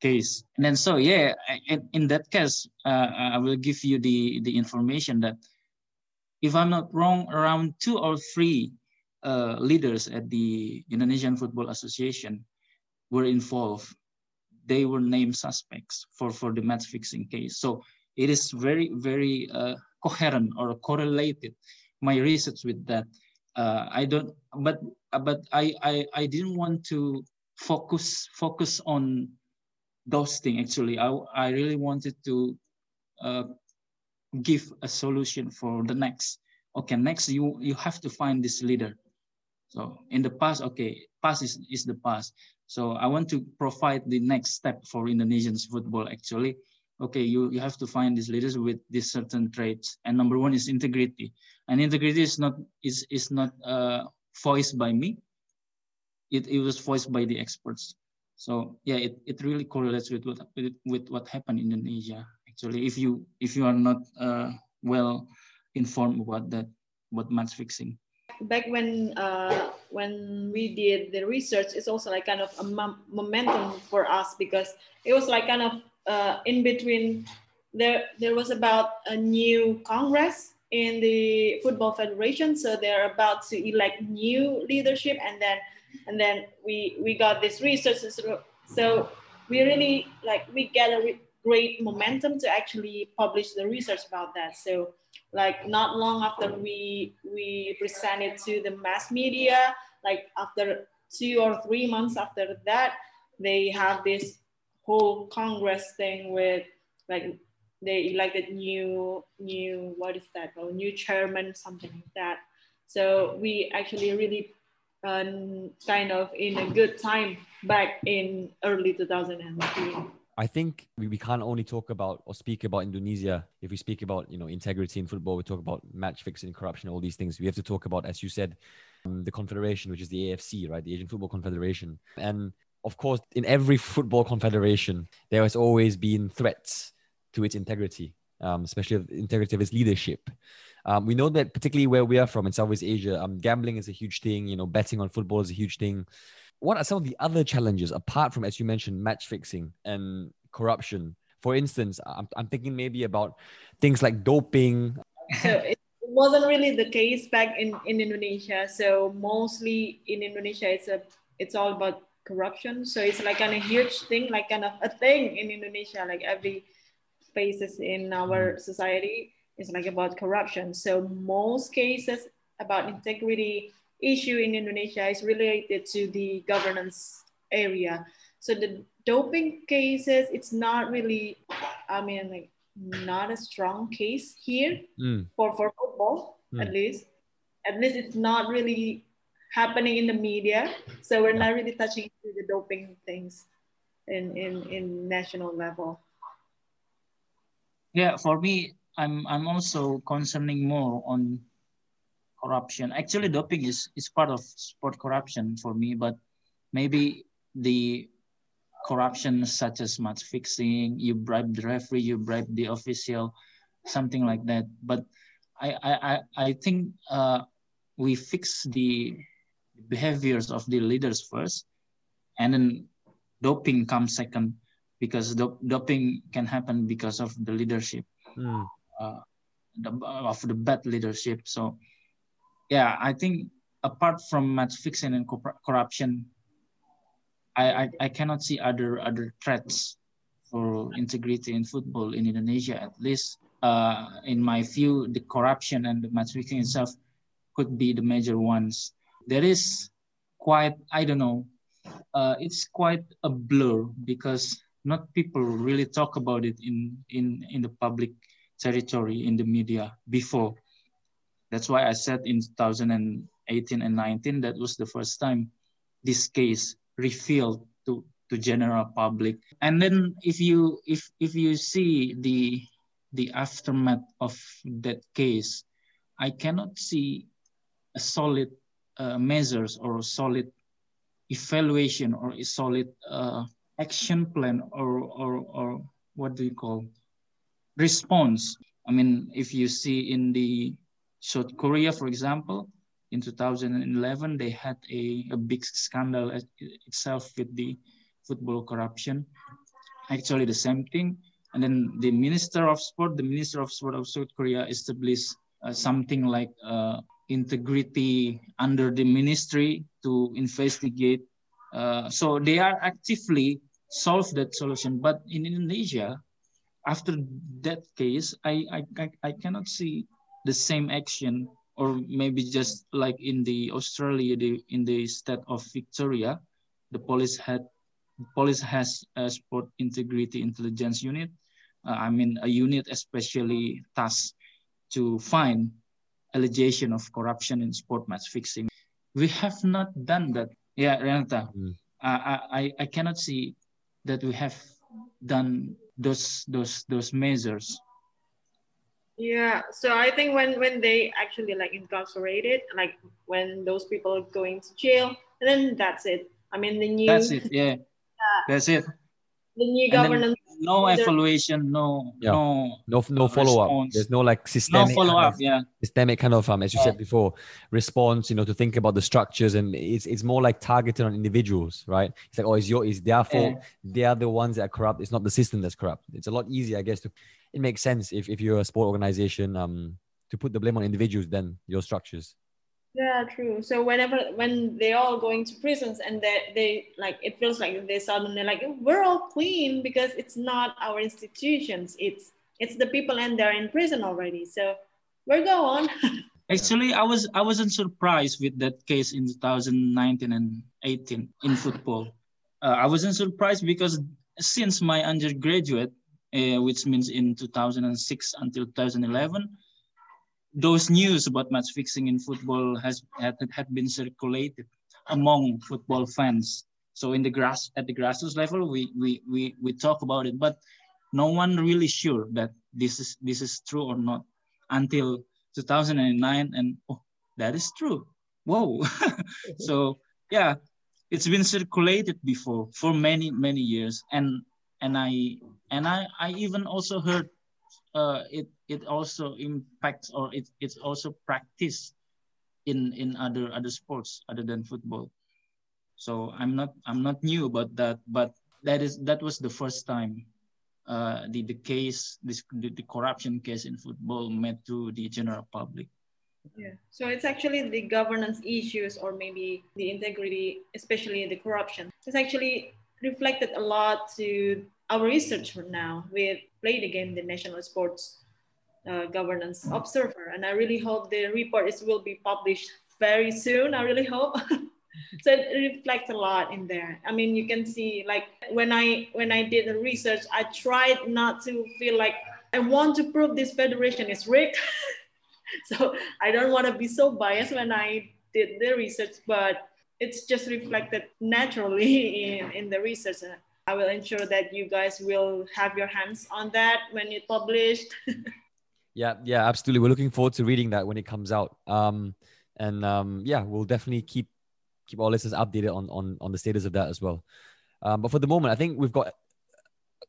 case. And then so, yeah, in, in that case, uh, I will give you the, the information that if I'm not wrong, around two or three uh, leaders at the Indonesian Football Association were involved. They were named suspects for, for the match fixing case. So it is very, very uh, coherent or correlated. My research with that. Uh, I don't, but but I, I I didn't want to focus focus on those things. Actually, I I really wanted to uh, give a solution for the next. Okay, next you you have to find this leader. So in the past, okay, past is, is the past. So I want to provide the next step for Indonesian football actually. Okay, you, you have to find these leaders with these certain traits. And number one is integrity. And integrity is not is is not uh, voiced by me. It, it was voiced by the experts. So yeah, it, it really correlates with what with, with what happened in Indonesia actually. If you if you are not uh, well informed about that about match fixing. Back when uh, when we did the research it's also like kind of a momentum for us because it was like kind of uh, in between there there was about a new congress in the football federation. So they're about to elect new leadership and then and then we we got this research so we really like we get a great momentum to actually publish the research about that. So like not long after we we presented to the mass media, like after two or three months after that, they have this whole Congress thing with like they elected new new what is that? Oh, new chairman, something like that. So we actually really um, kind of in a good time back in early 2003. I think we, we can't only talk about or speak about Indonesia. If we speak about, you know, integrity in football, we talk about match fixing, corruption, all these things. We have to talk about, as you said, um, the confederation, which is the AFC, right? The Asian Football Confederation. And of course, in every football confederation, there has always been threats to its integrity, um, especially the integrity of its leadership. Um, we know that particularly where we are from in Southeast Asia, um, gambling is a huge thing. You know, betting on football is a huge thing what are some of the other challenges apart from, as you mentioned, match fixing and corruption? For instance, I'm, I'm thinking maybe about things like doping. So it wasn't really the case back in, in Indonesia. So mostly in Indonesia, it's a it's all about corruption. So it's like kind of huge thing, like kind of a thing in Indonesia. Like every faces in our mm. society is like about corruption. So most cases about integrity issue in Indonesia is related to the governance area. So the doping cases, it's not really, I mean, like not a strong case here mm. for, for football, mm. at least. At least it's not really happening in the media. So we're not really touching the doping things. in, in, in national level. Yeah, for me, I'm I'm also concerning more on corruption. Actually, doping is is part of sport corruption for me, but maybe the corruption such as match fixing, you bribe the referee, you bribe the official, something like that. But I I I think uh, we fix the behaviors of the leaders first, and then doping comes second because dop- doping can happen because of the leadership, mm. Uh, the, of the bad leadership. So, yeah, I think apart from match fixing and corruption, I, I, I cannot see other other threats for integrity in football in Indonesia. At least, uh, in my view, the corruption and the match fixing itself could be the major ones. There is quite I don't know. Uh, it's quite a blur because not people really talk about it in in in the public territory in the media before. That's why i said in 2018 and 19 that was the first time this case revealed to to general public. And then if you if if you see the the aftermath of that case i cannot see a solid uh, measures or a solid evaluation or a solid uh, action plan or, or, or what do you call response. I mean, if you see in the South Korea, for example, in 2011, they had a, a big scandal itself with the football corruption. Actually, the same thing. And then the Minister of Sport, the Minister of Sport of South Korea established uh, something like uh, integrity under the ministry to investigate. Uh, so they are actively solve that solution. But in Indonesia, after that case, I, I, I cannot see the same action or maybe just like in the Australia, the, in the state of Victoria, the police had police has a sport integrity intelligence unit. Uh, I mean, a unit especially tasked to find allegation of corruption in sport match fixing. We have not done that. Yeah, Renata, mm. I, I, I cannot see that we have done those those those measures. Yeah so i think when when they actually like incarcerated like when those people are going to jail then that's it. I mean the new that's it yeah, yeah. that's it. The new governance no evaluation, no yeah. no no no follow up. There's no like systemic no follow up. Kind of, yeah, systemic kind of um as you yeah. said before response. You know to think about the structures and it's it's more like targeted on individuals, right? It's like oh, it's your it's their fault. Yeah. They are the ones that are corrupt. It's not the system that's corrupt. It's a lot easier, I guess. To it makes sense if if you're a sport organization um to put the blame on individuals than your structures. Yeah, true. So whenever when they all going to prisons and they they like it feels like they suddenly like we're all clean because it's not our institutions. It's it's the people and they're in prison already. So we're go on. Actually, I was I wasn't surprised with that case in 2019 and 18 in football. Uh, I wasn't surprised because since my undergraduate, uh, which means in 2006 until 2011, those news about match fixing in football has had, had been circulated among football fans. So in the grass at the grassroots level, we we we we talk about it, but no one really sure that this is this is true or not until 2009, and oh, that is true. Whoa! so yeah, it's been circulated before for many many years, and and I and I I even also heard uh, it it also impacts or it, it's also practiced in in other other sports other than football. So i'm not i'm not new about that but that is that was the first time uh, the the case this the, the corruption case in football met to the general public. Yeah. So it's actually the governance issues or maybe the integrity especially the corruption it's actually reflected a lot to our research now we played the game the national sports uh, governance observer. And I really hope the report is will be published very soon. I really hope. so it reflects a lot in there. I mean, you can see like when I when I did the research, I tried not to feel like I want to prove this federation is rigged. so I don't want to be so biased when I did the research, but it's just reflected naturally in, in the research. I will ensure that you guys will have your hands on that when it's published. yeah, yeah, absolutely. We're looking forward to reading that when it comes out. Um, and um, yeah, we'll definitely keep keep our listeners updated on on on the status of that as well. Um, but for the moment, I think we've got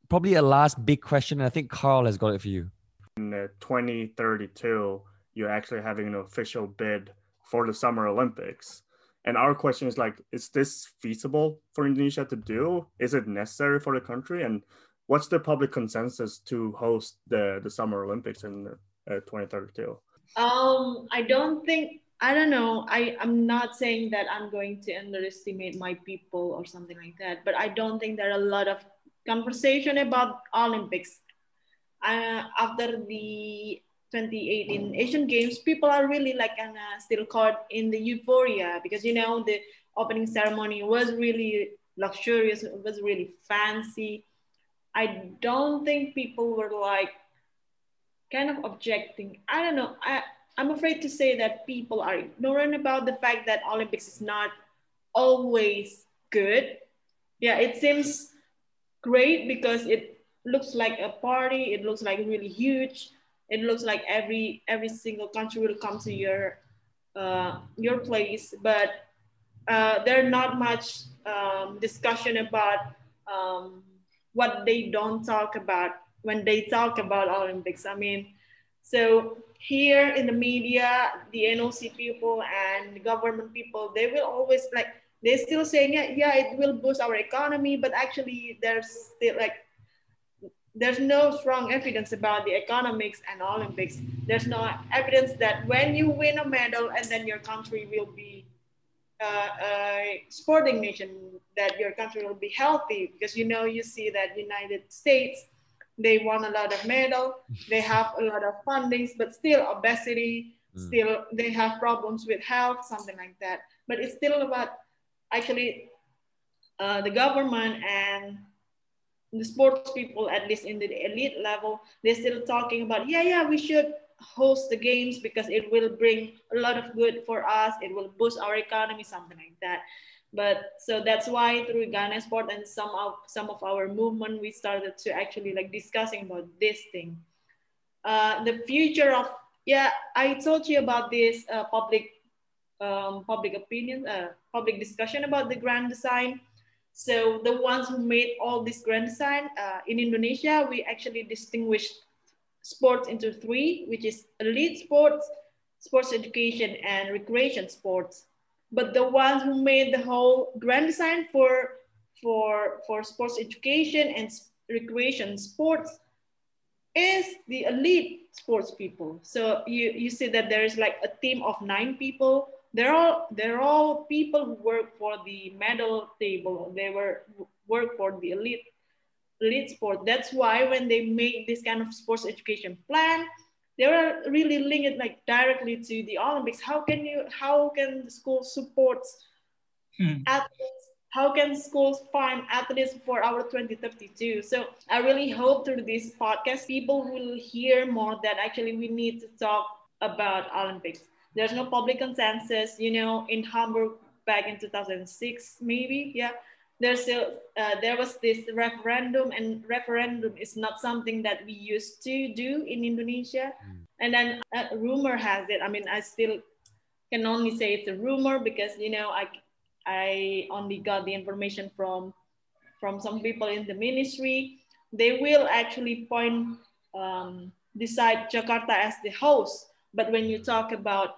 probably a last big question. And I think Carl has got it for you. In 2032, you're actually having an official bid for the Summer Olympics. And our question is like, is this feasible for Indonesia to do? Is it necessary for the country? And what's the public consensus to host the, the Summer Olympics in uh, 2032? Um, I don't think I don't know. I, I'm not saying that I'm going to underestimate my people or something like that, but I don't think there are a lot of conversation about Olympics. Uh, after the 2018 Asian Games, people are really like of uh, still caught in the euphoria because you know the opening ceremony was really luxurious, it was really fancy. I don't think people were like kind of objecting. I don't know. I I'm afraid to say that people are ignorant about the fact that Olympics is not always good. Yeah, it seems great because it looks like a party. It looks like really huge. It looks like every every single country will come to your uh, your place, but uh, there's not much um, discussion about um, what they don't talk about when they talk about Olympics. I mean, so here in the media, the NOC people and government people, they will always like they're still saying yeah, yeah, it will boost our economy, but actually there's still like there's no strong evidence about the economics and Olympics. There's no evidence that when you win a medal and then your country will be uh, a sporting nation, that your country will be healthy because you know you see that United States they won a lot of medal they have a lot of fundings but still obesity mm. still they have problems with health something like that but it's still about actually uh, the government and the sports people at least in the elite level they're still talking about yeah yeah we should host the games because it will bring a lot of good for us. It will boost our economy something like that. But so that's why through Ganesport and some of some of our movement we started to actually like discussing about this thing. Uh, the future of yeah i told you about this uh, public um, public opinion uh, public discussion about the grand design so the ones who made all this grand design uh, in indonesia we actually distinguished sports into three which is elite sports sports education and recreation sports. But the ones who made the whole grand design for for for sports education and recreation sports is the elite sports people. So you you see that there is like a team of nine people they're all they're all people who work for the medal table they were work for the elite elite sport that's why when they make this kind of sports education plan they were really linked like directly to the Olympics. How can you how can the school support hmm. athletes? How can schools find athletes for our 2032? So I really hope through this podcast people will hear more that actually we need to talk about Olympics. There's no public consensus, you know, in Hamburg back in 2006, maybe, yeah there's a, uh, there was this referendum and referendum is not something that we used to do in Indonesia. Mm. And then a rumor has it, I mean, I still can only say it's a rumor because, you know, I, I only got the information from, from some people in the ministry. They will actually point, um, decide Jakarta as the host. But when you talk about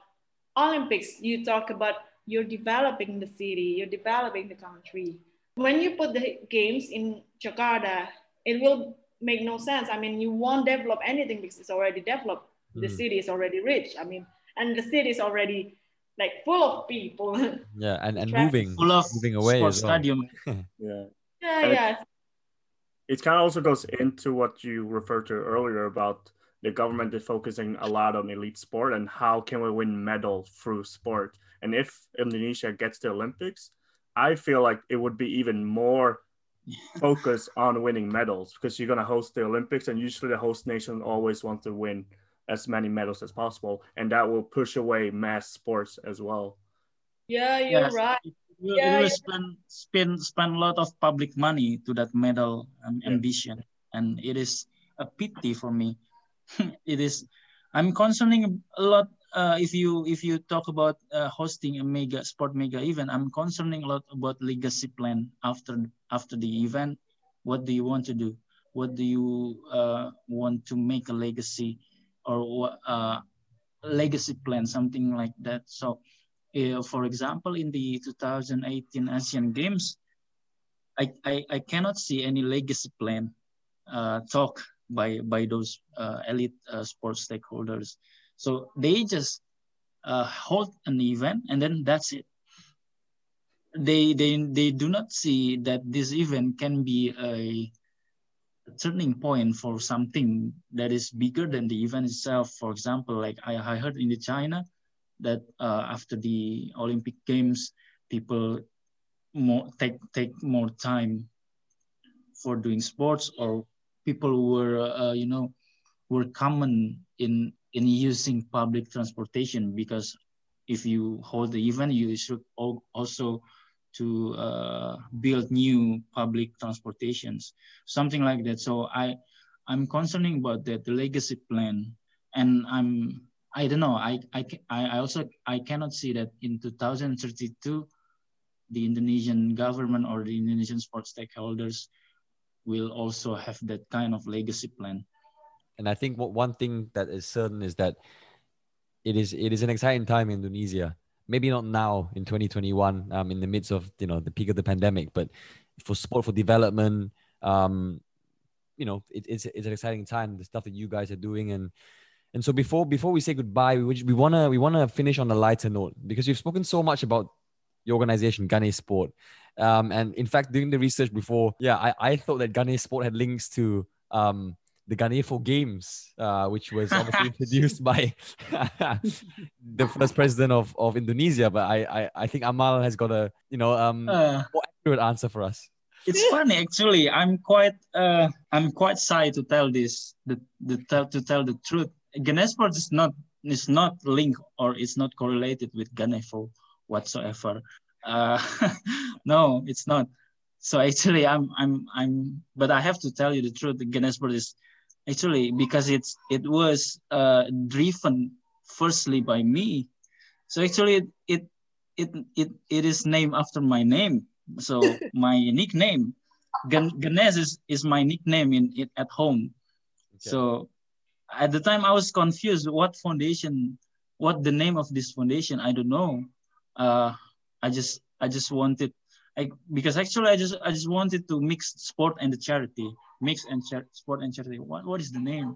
Olympics, you talk about you're developing the city, you're developing the country when you put the games in Jakarta, it will make no sense. I mean, you won't develop anything because it's already developed. Mm. The city is already rich. I mean, and the city is already like full of people. Yeah, and, and moving, full of moving away as well. stadium. yeah. Yeah, yeah. It, it kind of also goes into what you referred to earlier about the government is focusing a lot on elite sport and how can we win medals through sport. And if Indonesia gets the Olympics, I feel like it would be even more focused on winning medals because you're going to host the Olympics, and usually the host nation always wants to win as many medals as possible, and that will push away mass sports as well. Yeah, you're yes. right. you, yeah, you will spend spend spend a lot of public money to that medal um, yeah. ambition, and it is a pity for me. it is. I'm concerning a lot. Uh, if you if you talk about uh, hosting a mega sport mega event, I'm concerning a lot about legacy plan after after the event. What do you want to do? What do you uh, want to make a legacy or uh, legacy plan, something like that. So, uh, for example, in the 2018 Asian Games, I, I, I cannot see any legacy plan uh, talk by, by those uh, elite uh, sports stakeholders. So they just uh, hold an event and then that's it. They, they, they do not see that this event can be a turning point for something that is bigger than the event itself. For example, like I, I heard in the China that uh, after the Olympic Games, people more take take more time for doing sports, or people were uh, you know were common in in using public transportation because if you hold the event, you should also to uh, build new public transportations, something like that. So I, I'm concerning about that the legacy plan, and I'm I don't know. I I I also I cannot see that in 2032, the Indonesian government or the Indonesian sports stakeholders will also have that kind of legacy plan. And I think what one thing that is certain is that it is it is an exciting time in Indonesia. Maybe not now in 2021 um, in the midst of you know the peak of the pandemic but for sport for development um, you know it, it's, it's an exciting time the stuff that you guys are doing. And and so before before we say goodbye we, we want to we want to finish on a lighter note because you've spoken so much about your organization Ganesport um, and in fact doing the research before yeah I, I thought that Ganesport had links to um, the Ganefo Games, uh, which was obviously introduced by the first president of, of Indonesia. But I, I, I think Amal has got a you know um uh, more accurate answer for us. It's funny actually. I'm quite uh I'm quite shy to tell this the, the tell to tell the truth. Ganesport is not is not linked or it's not correlated with Ganefo whatsoever. Uh, no, it's not. So actually, I'm I'm I'm. But I have to tell you the truth. Ganesport is actually because it's it was uh, driven firstly by me so actually it it it it is named after my name so my nickname Ganesh is, is my nickname in it at home okay. so at the time i was confused what foundation what the name of this foundation i don't know uh i just i just wanted Because actually I just I just wanted to mix sport and the charity mix and char- sport and charity. What what is the name?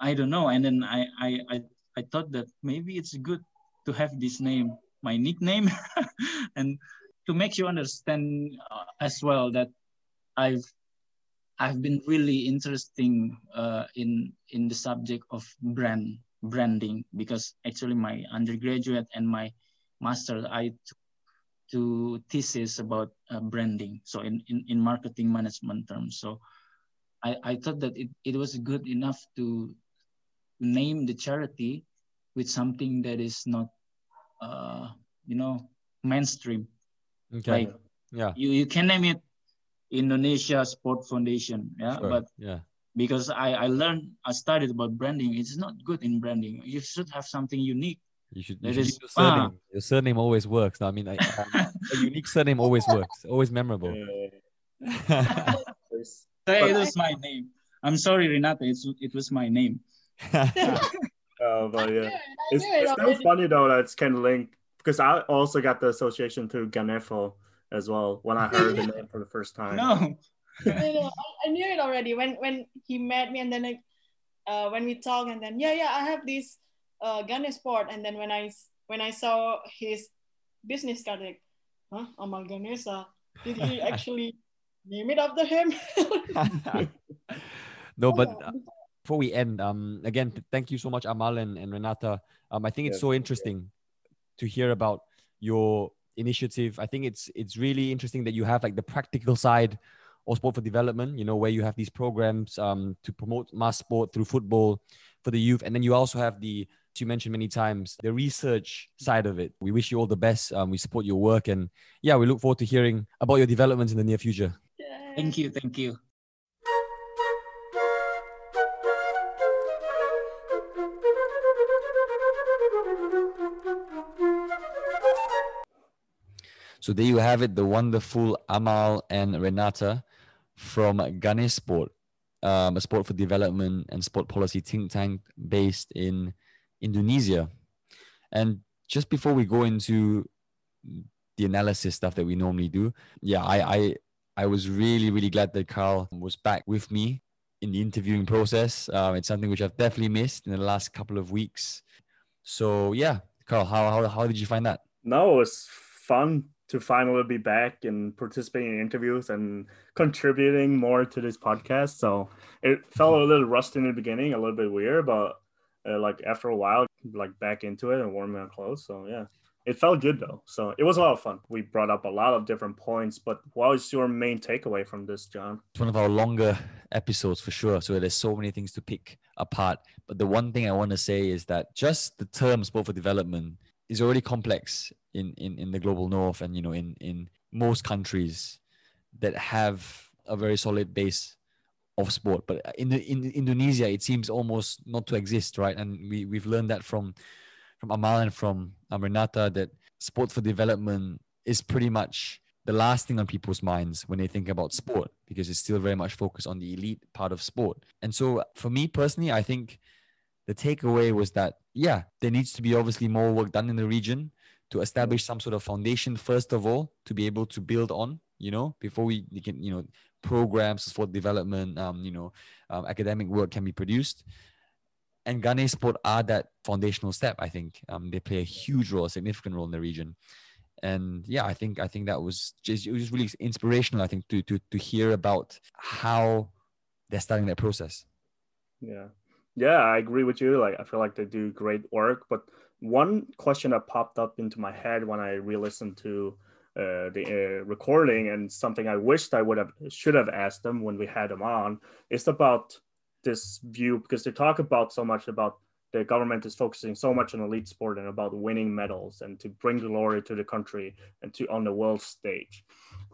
I don't know. And then I I I, I thought that maybe it's good to have this name, my nickname, and to make you understand uh, as well that I've I've been really interesting uh, in in the subject of brand branding because actually my undergraduate and my master I took to thesis about uh, branding so in, in in marketing management terms so I, I thought that it, it was good enough to name the charity with something that is not, uh, you know, mainstream. Okay. Like, yeah. You, you can name it Indonesia Sport Foundation. Yeah. Sure. But yeah. Because I, I learned, I studied about branding. It's not good in branding. You should have something unique. You should, you should is, your surname. Ah. Your surname always works. I mean, I, um, a unique surname always works. Always memorable. Say it was my name. I'm sorry, Renata. It's it was my name. oh, but yeah, it's, it's so funny though that it's kind of linked because I also got the association through Ganefo as well when I heard the name for the first time. No. I, I knew it already when when he met me and then like, uh, when we talk and then yeah yeah I have this uh Ganesport and then when I when I saw his business card like huh Amal Ganesa did he actually name it after him. no, but uh, before we end, um, again, thank you so much, Amal and, and Renata. Um, I think it's so interesting to hear about your initiative. I think it's it's really interesting that you have like the practical side of sport for development. You know, where you have these programs um, to promote mass sport through football for the youth, and then you also have the you mentioned many times, the research side of it. We wish you all the best. Um, we support your work, and yeah, we look forward to hearing about your developments in the near future. Thank you. Thank you. So there you have it, the wonderful Amal and Renata from Ganesport, um, a sport for development and sport policy think tank based in Indonesia. And just before we go into the analysis stuff that we normally do, yeah, I I, I was really really glad that Carl was back with me in the interviewing process. Um, it's something which I've definitely missed in the last couple of weeks. So yeah, Carl, how how, how did you find that? No, it was fun to finally be back and participating in interviews and contributing more to this podcast. So it felt a little rusty in the beginning, a little bit weird, but uh, like after a while, like back into it and warming up clothes. So yeah, it felt good though. So it was a lot of fun. We brought up a lot of different points, but what was your main takeaway from this, John? It's one of our longer episodes for sure. So there's so many things to pick apart. But the one thing I want to say is that just the term sport for development is already complex in, in, in the global north and you know in, in most countries that have a very solid base of sport but in, the, in indonesia it seems almost not to exist right? And we, we've learned that from from amal and from renata that sport for development is pretty much the last thing on people's minds when they think about sport because it's still very much focused on the elite part of sport. And so for me personally i think the takeaway was that yeah there needs to be obviously more work done in the region to establish some sort of foundation first of all to be able to build on you know before we, can you know programs for development um you know um, academic work can be produced. And Ganesport are that foundational step i think. Um, they play a huge role a significant role in the region. And yeah i think i think that was just it was really inspirational i think to to to hear about how they're starting that process. Yeah. Yeah i agree with you. Like i feel like they do great work. But one question that popped up into my head when I re-listened to uh, the uh, recording and something I wished I would have should have asked them when we had them on is about this view because they talk about so much about the government is focusing so much on elite sport and about winning medals and to bring glory to the country and to on the world stage.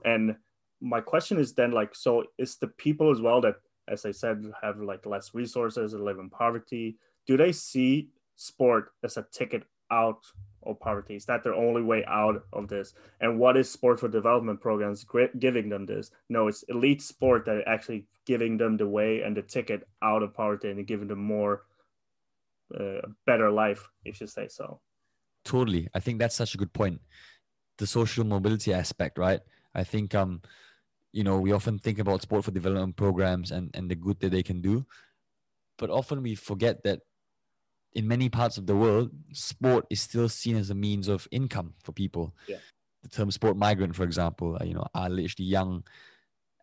And my question is then like, so is the people as well that, as I said, have like less resources and live in poverty, do they see sport as a ticket out of poverty? Is that their only way out of this? And what is sport for development programs giving them this? No, it's elite sport that actually giving them the way and the ticket out of poverty and giving them more uh, better life, if you say so. Totally, I think that's such a good point. The social mobility aspect, right? I think um, you know, we often think about sport for development programs and and the good that they can do, but often we forget that in many parts of the world, sport is still seen as a means of income for people. Yeah. The term sport migrant, for example, uh, you know, are literally young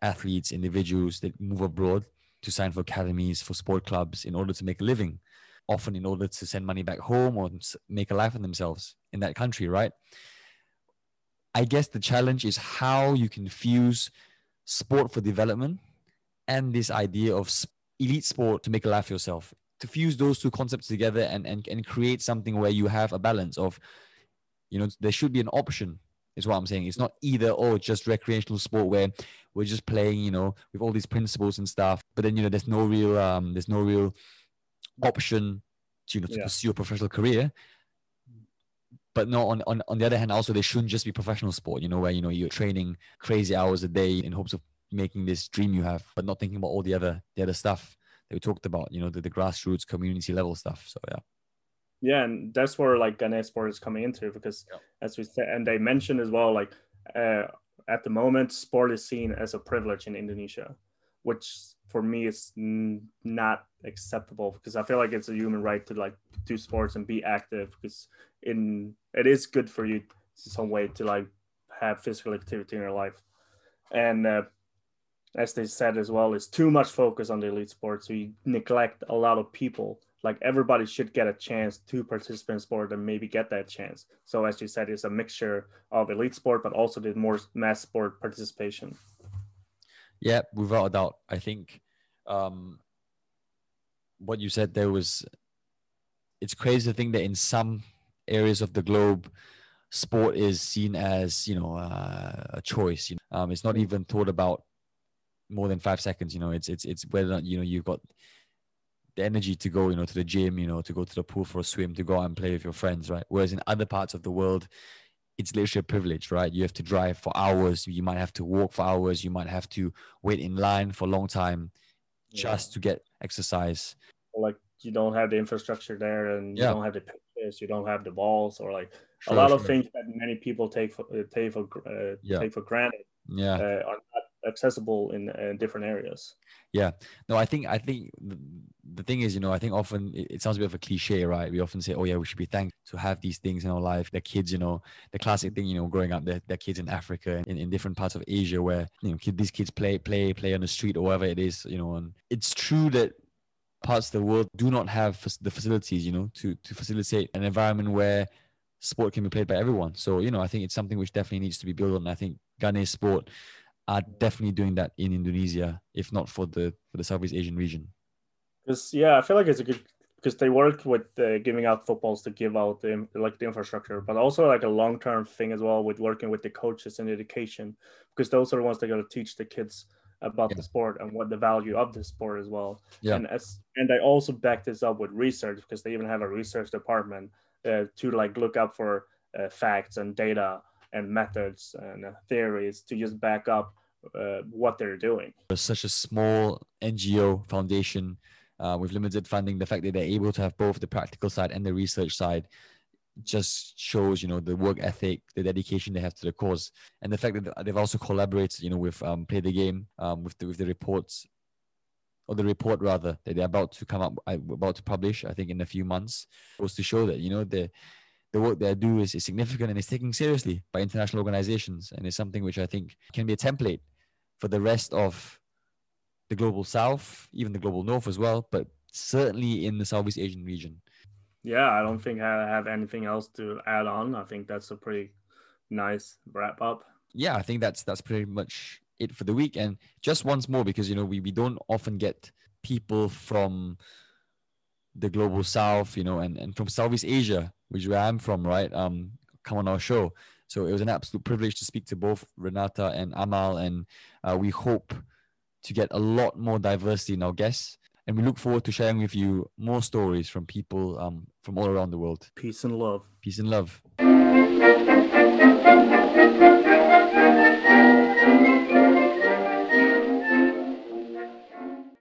athletes, individuals that move abroad to sign for academies, for sport clubs in order to make a living, often in order to send money back home or make a life for themselves in that country, right? I guess the challenge is how you can fuse sport for development and this idea of elite sport to make a life for yourself to fuse those two concepts together and, and and create something where you have a balance of you know there should be an option is what i'm saying. It's not either or just recreational sport where we're just playing you know with all these principles and stuff but then you know there's no real um there's no real option to you know to yeah. pursue a professional career. But no on, on on the other hand also they shouldn't just be professional sport you know where you know you're training crazy hours a day in hopes of making this dream you have but not thinking about all the other the other stuff that we talked about, you know, the, the grassroots community level stuff. So yeah. Yeah, and that's where like Ganesport is coming into because yeah. as we said, and they mentioned as well, like uh, at the moment, sport is seen as a privilege in Indonesia, which for me is n- not acceptable because I feel like it's a human right to like do sports and be active because in it is good for you some way to like have physical activity in your life, and uh, as they said as well, is too much focus on the elite sport. So you neglect a lot of people. Like everybody should get a chance to participate in sport and maybe get that chance. So as you said, it's a mixture of elite sport, but also the more mass sport participation. Yeah, without a doubt. I think um, what you said there was it's crazy to think that in some areas of the globe, sport is seen as you know uh, a choice. You know? um, it's not even thought about more than five seconds. You know, it's it's it's whether or not you know you've got the energy to go, you know, to the gym, you know, to go to the pool for a swim, to go out and play with your friends, right? Whereas in other parts of the world, it's literally a privilege, right? You have to drive for hours. You might have to walk for hours. You might have to wait in line for a long time just yeah. to get exercise. Like you don't have the infrastructure there, and you don't have the pitches, you don't have the balls, or like sure, a lot sure. of things that many people take for uh, take for uh, yeah. take for granted. Yeah, uh, are accessible in, in different areas. Yeah. No i think i think the, the thing is you know i think often it, sounds a bit of a cliche right? We often say oh yeah we should be thankful to have these things in our life. The kids you know the classic mm. thing you know growing up they're, they're kids in africa and in, in different parts of asia where you know kid, these kids play play play on the street or whatever it is you know and it's true that parts of the world do not have the facilities you know to to facilitate an environment where sport can be played by everyone. So you know i think it's something which definitely needs to be built on. I think Ganesport are definitely doing that in Indonesia, if not for the for the Southeast Asian region. Because yeah, I feel like it's a good because they work with uh, giving out footballs to give out the like the infrastructure, but also like a long term thing as well with working with the coaches and education because those are the ones that are going to teach the kids about yeah. the sport and what the value of the sport as well. Yeah. And as and I also back this up with research because they even have a research department uh, to like look up for uh, facts and data and methods and uh, theories to just back up uh, what they're doing. Such a small NGO foundation uh, with limited funding, the fact that they're able to have both the practical side and the research side just shows you know the work ethic the dedication they have to the cause. And the fact that they've also collaborated you know with um, play the game um, with the with the reports or the report rather that they're about to come up uh, about to publish i think in a few months was to show that you know the the work they do is, is significant and is taken seriously by international organizations. And is something which i think can be a template for the rest of the global south, even the global north as well, but certainly in the Southeast Asian region. Yeah, I don't think I have anything else to add on. I think that's a pretty nice wrap up. Yeah, I think that's that's pretty much it for the week. And just once more, because you know we, we don't often get people from the global south, you know, and, and from Southeast Asia, which is where I'm from, right? Um, come on our show. So it was an absolute privilege to speak to both Renata and Amal, and uh, we hope to get a lot more diversity in our guests. And we look forward to sharing with you more stories from people um, from all around the world. Peace and love. Peace and love.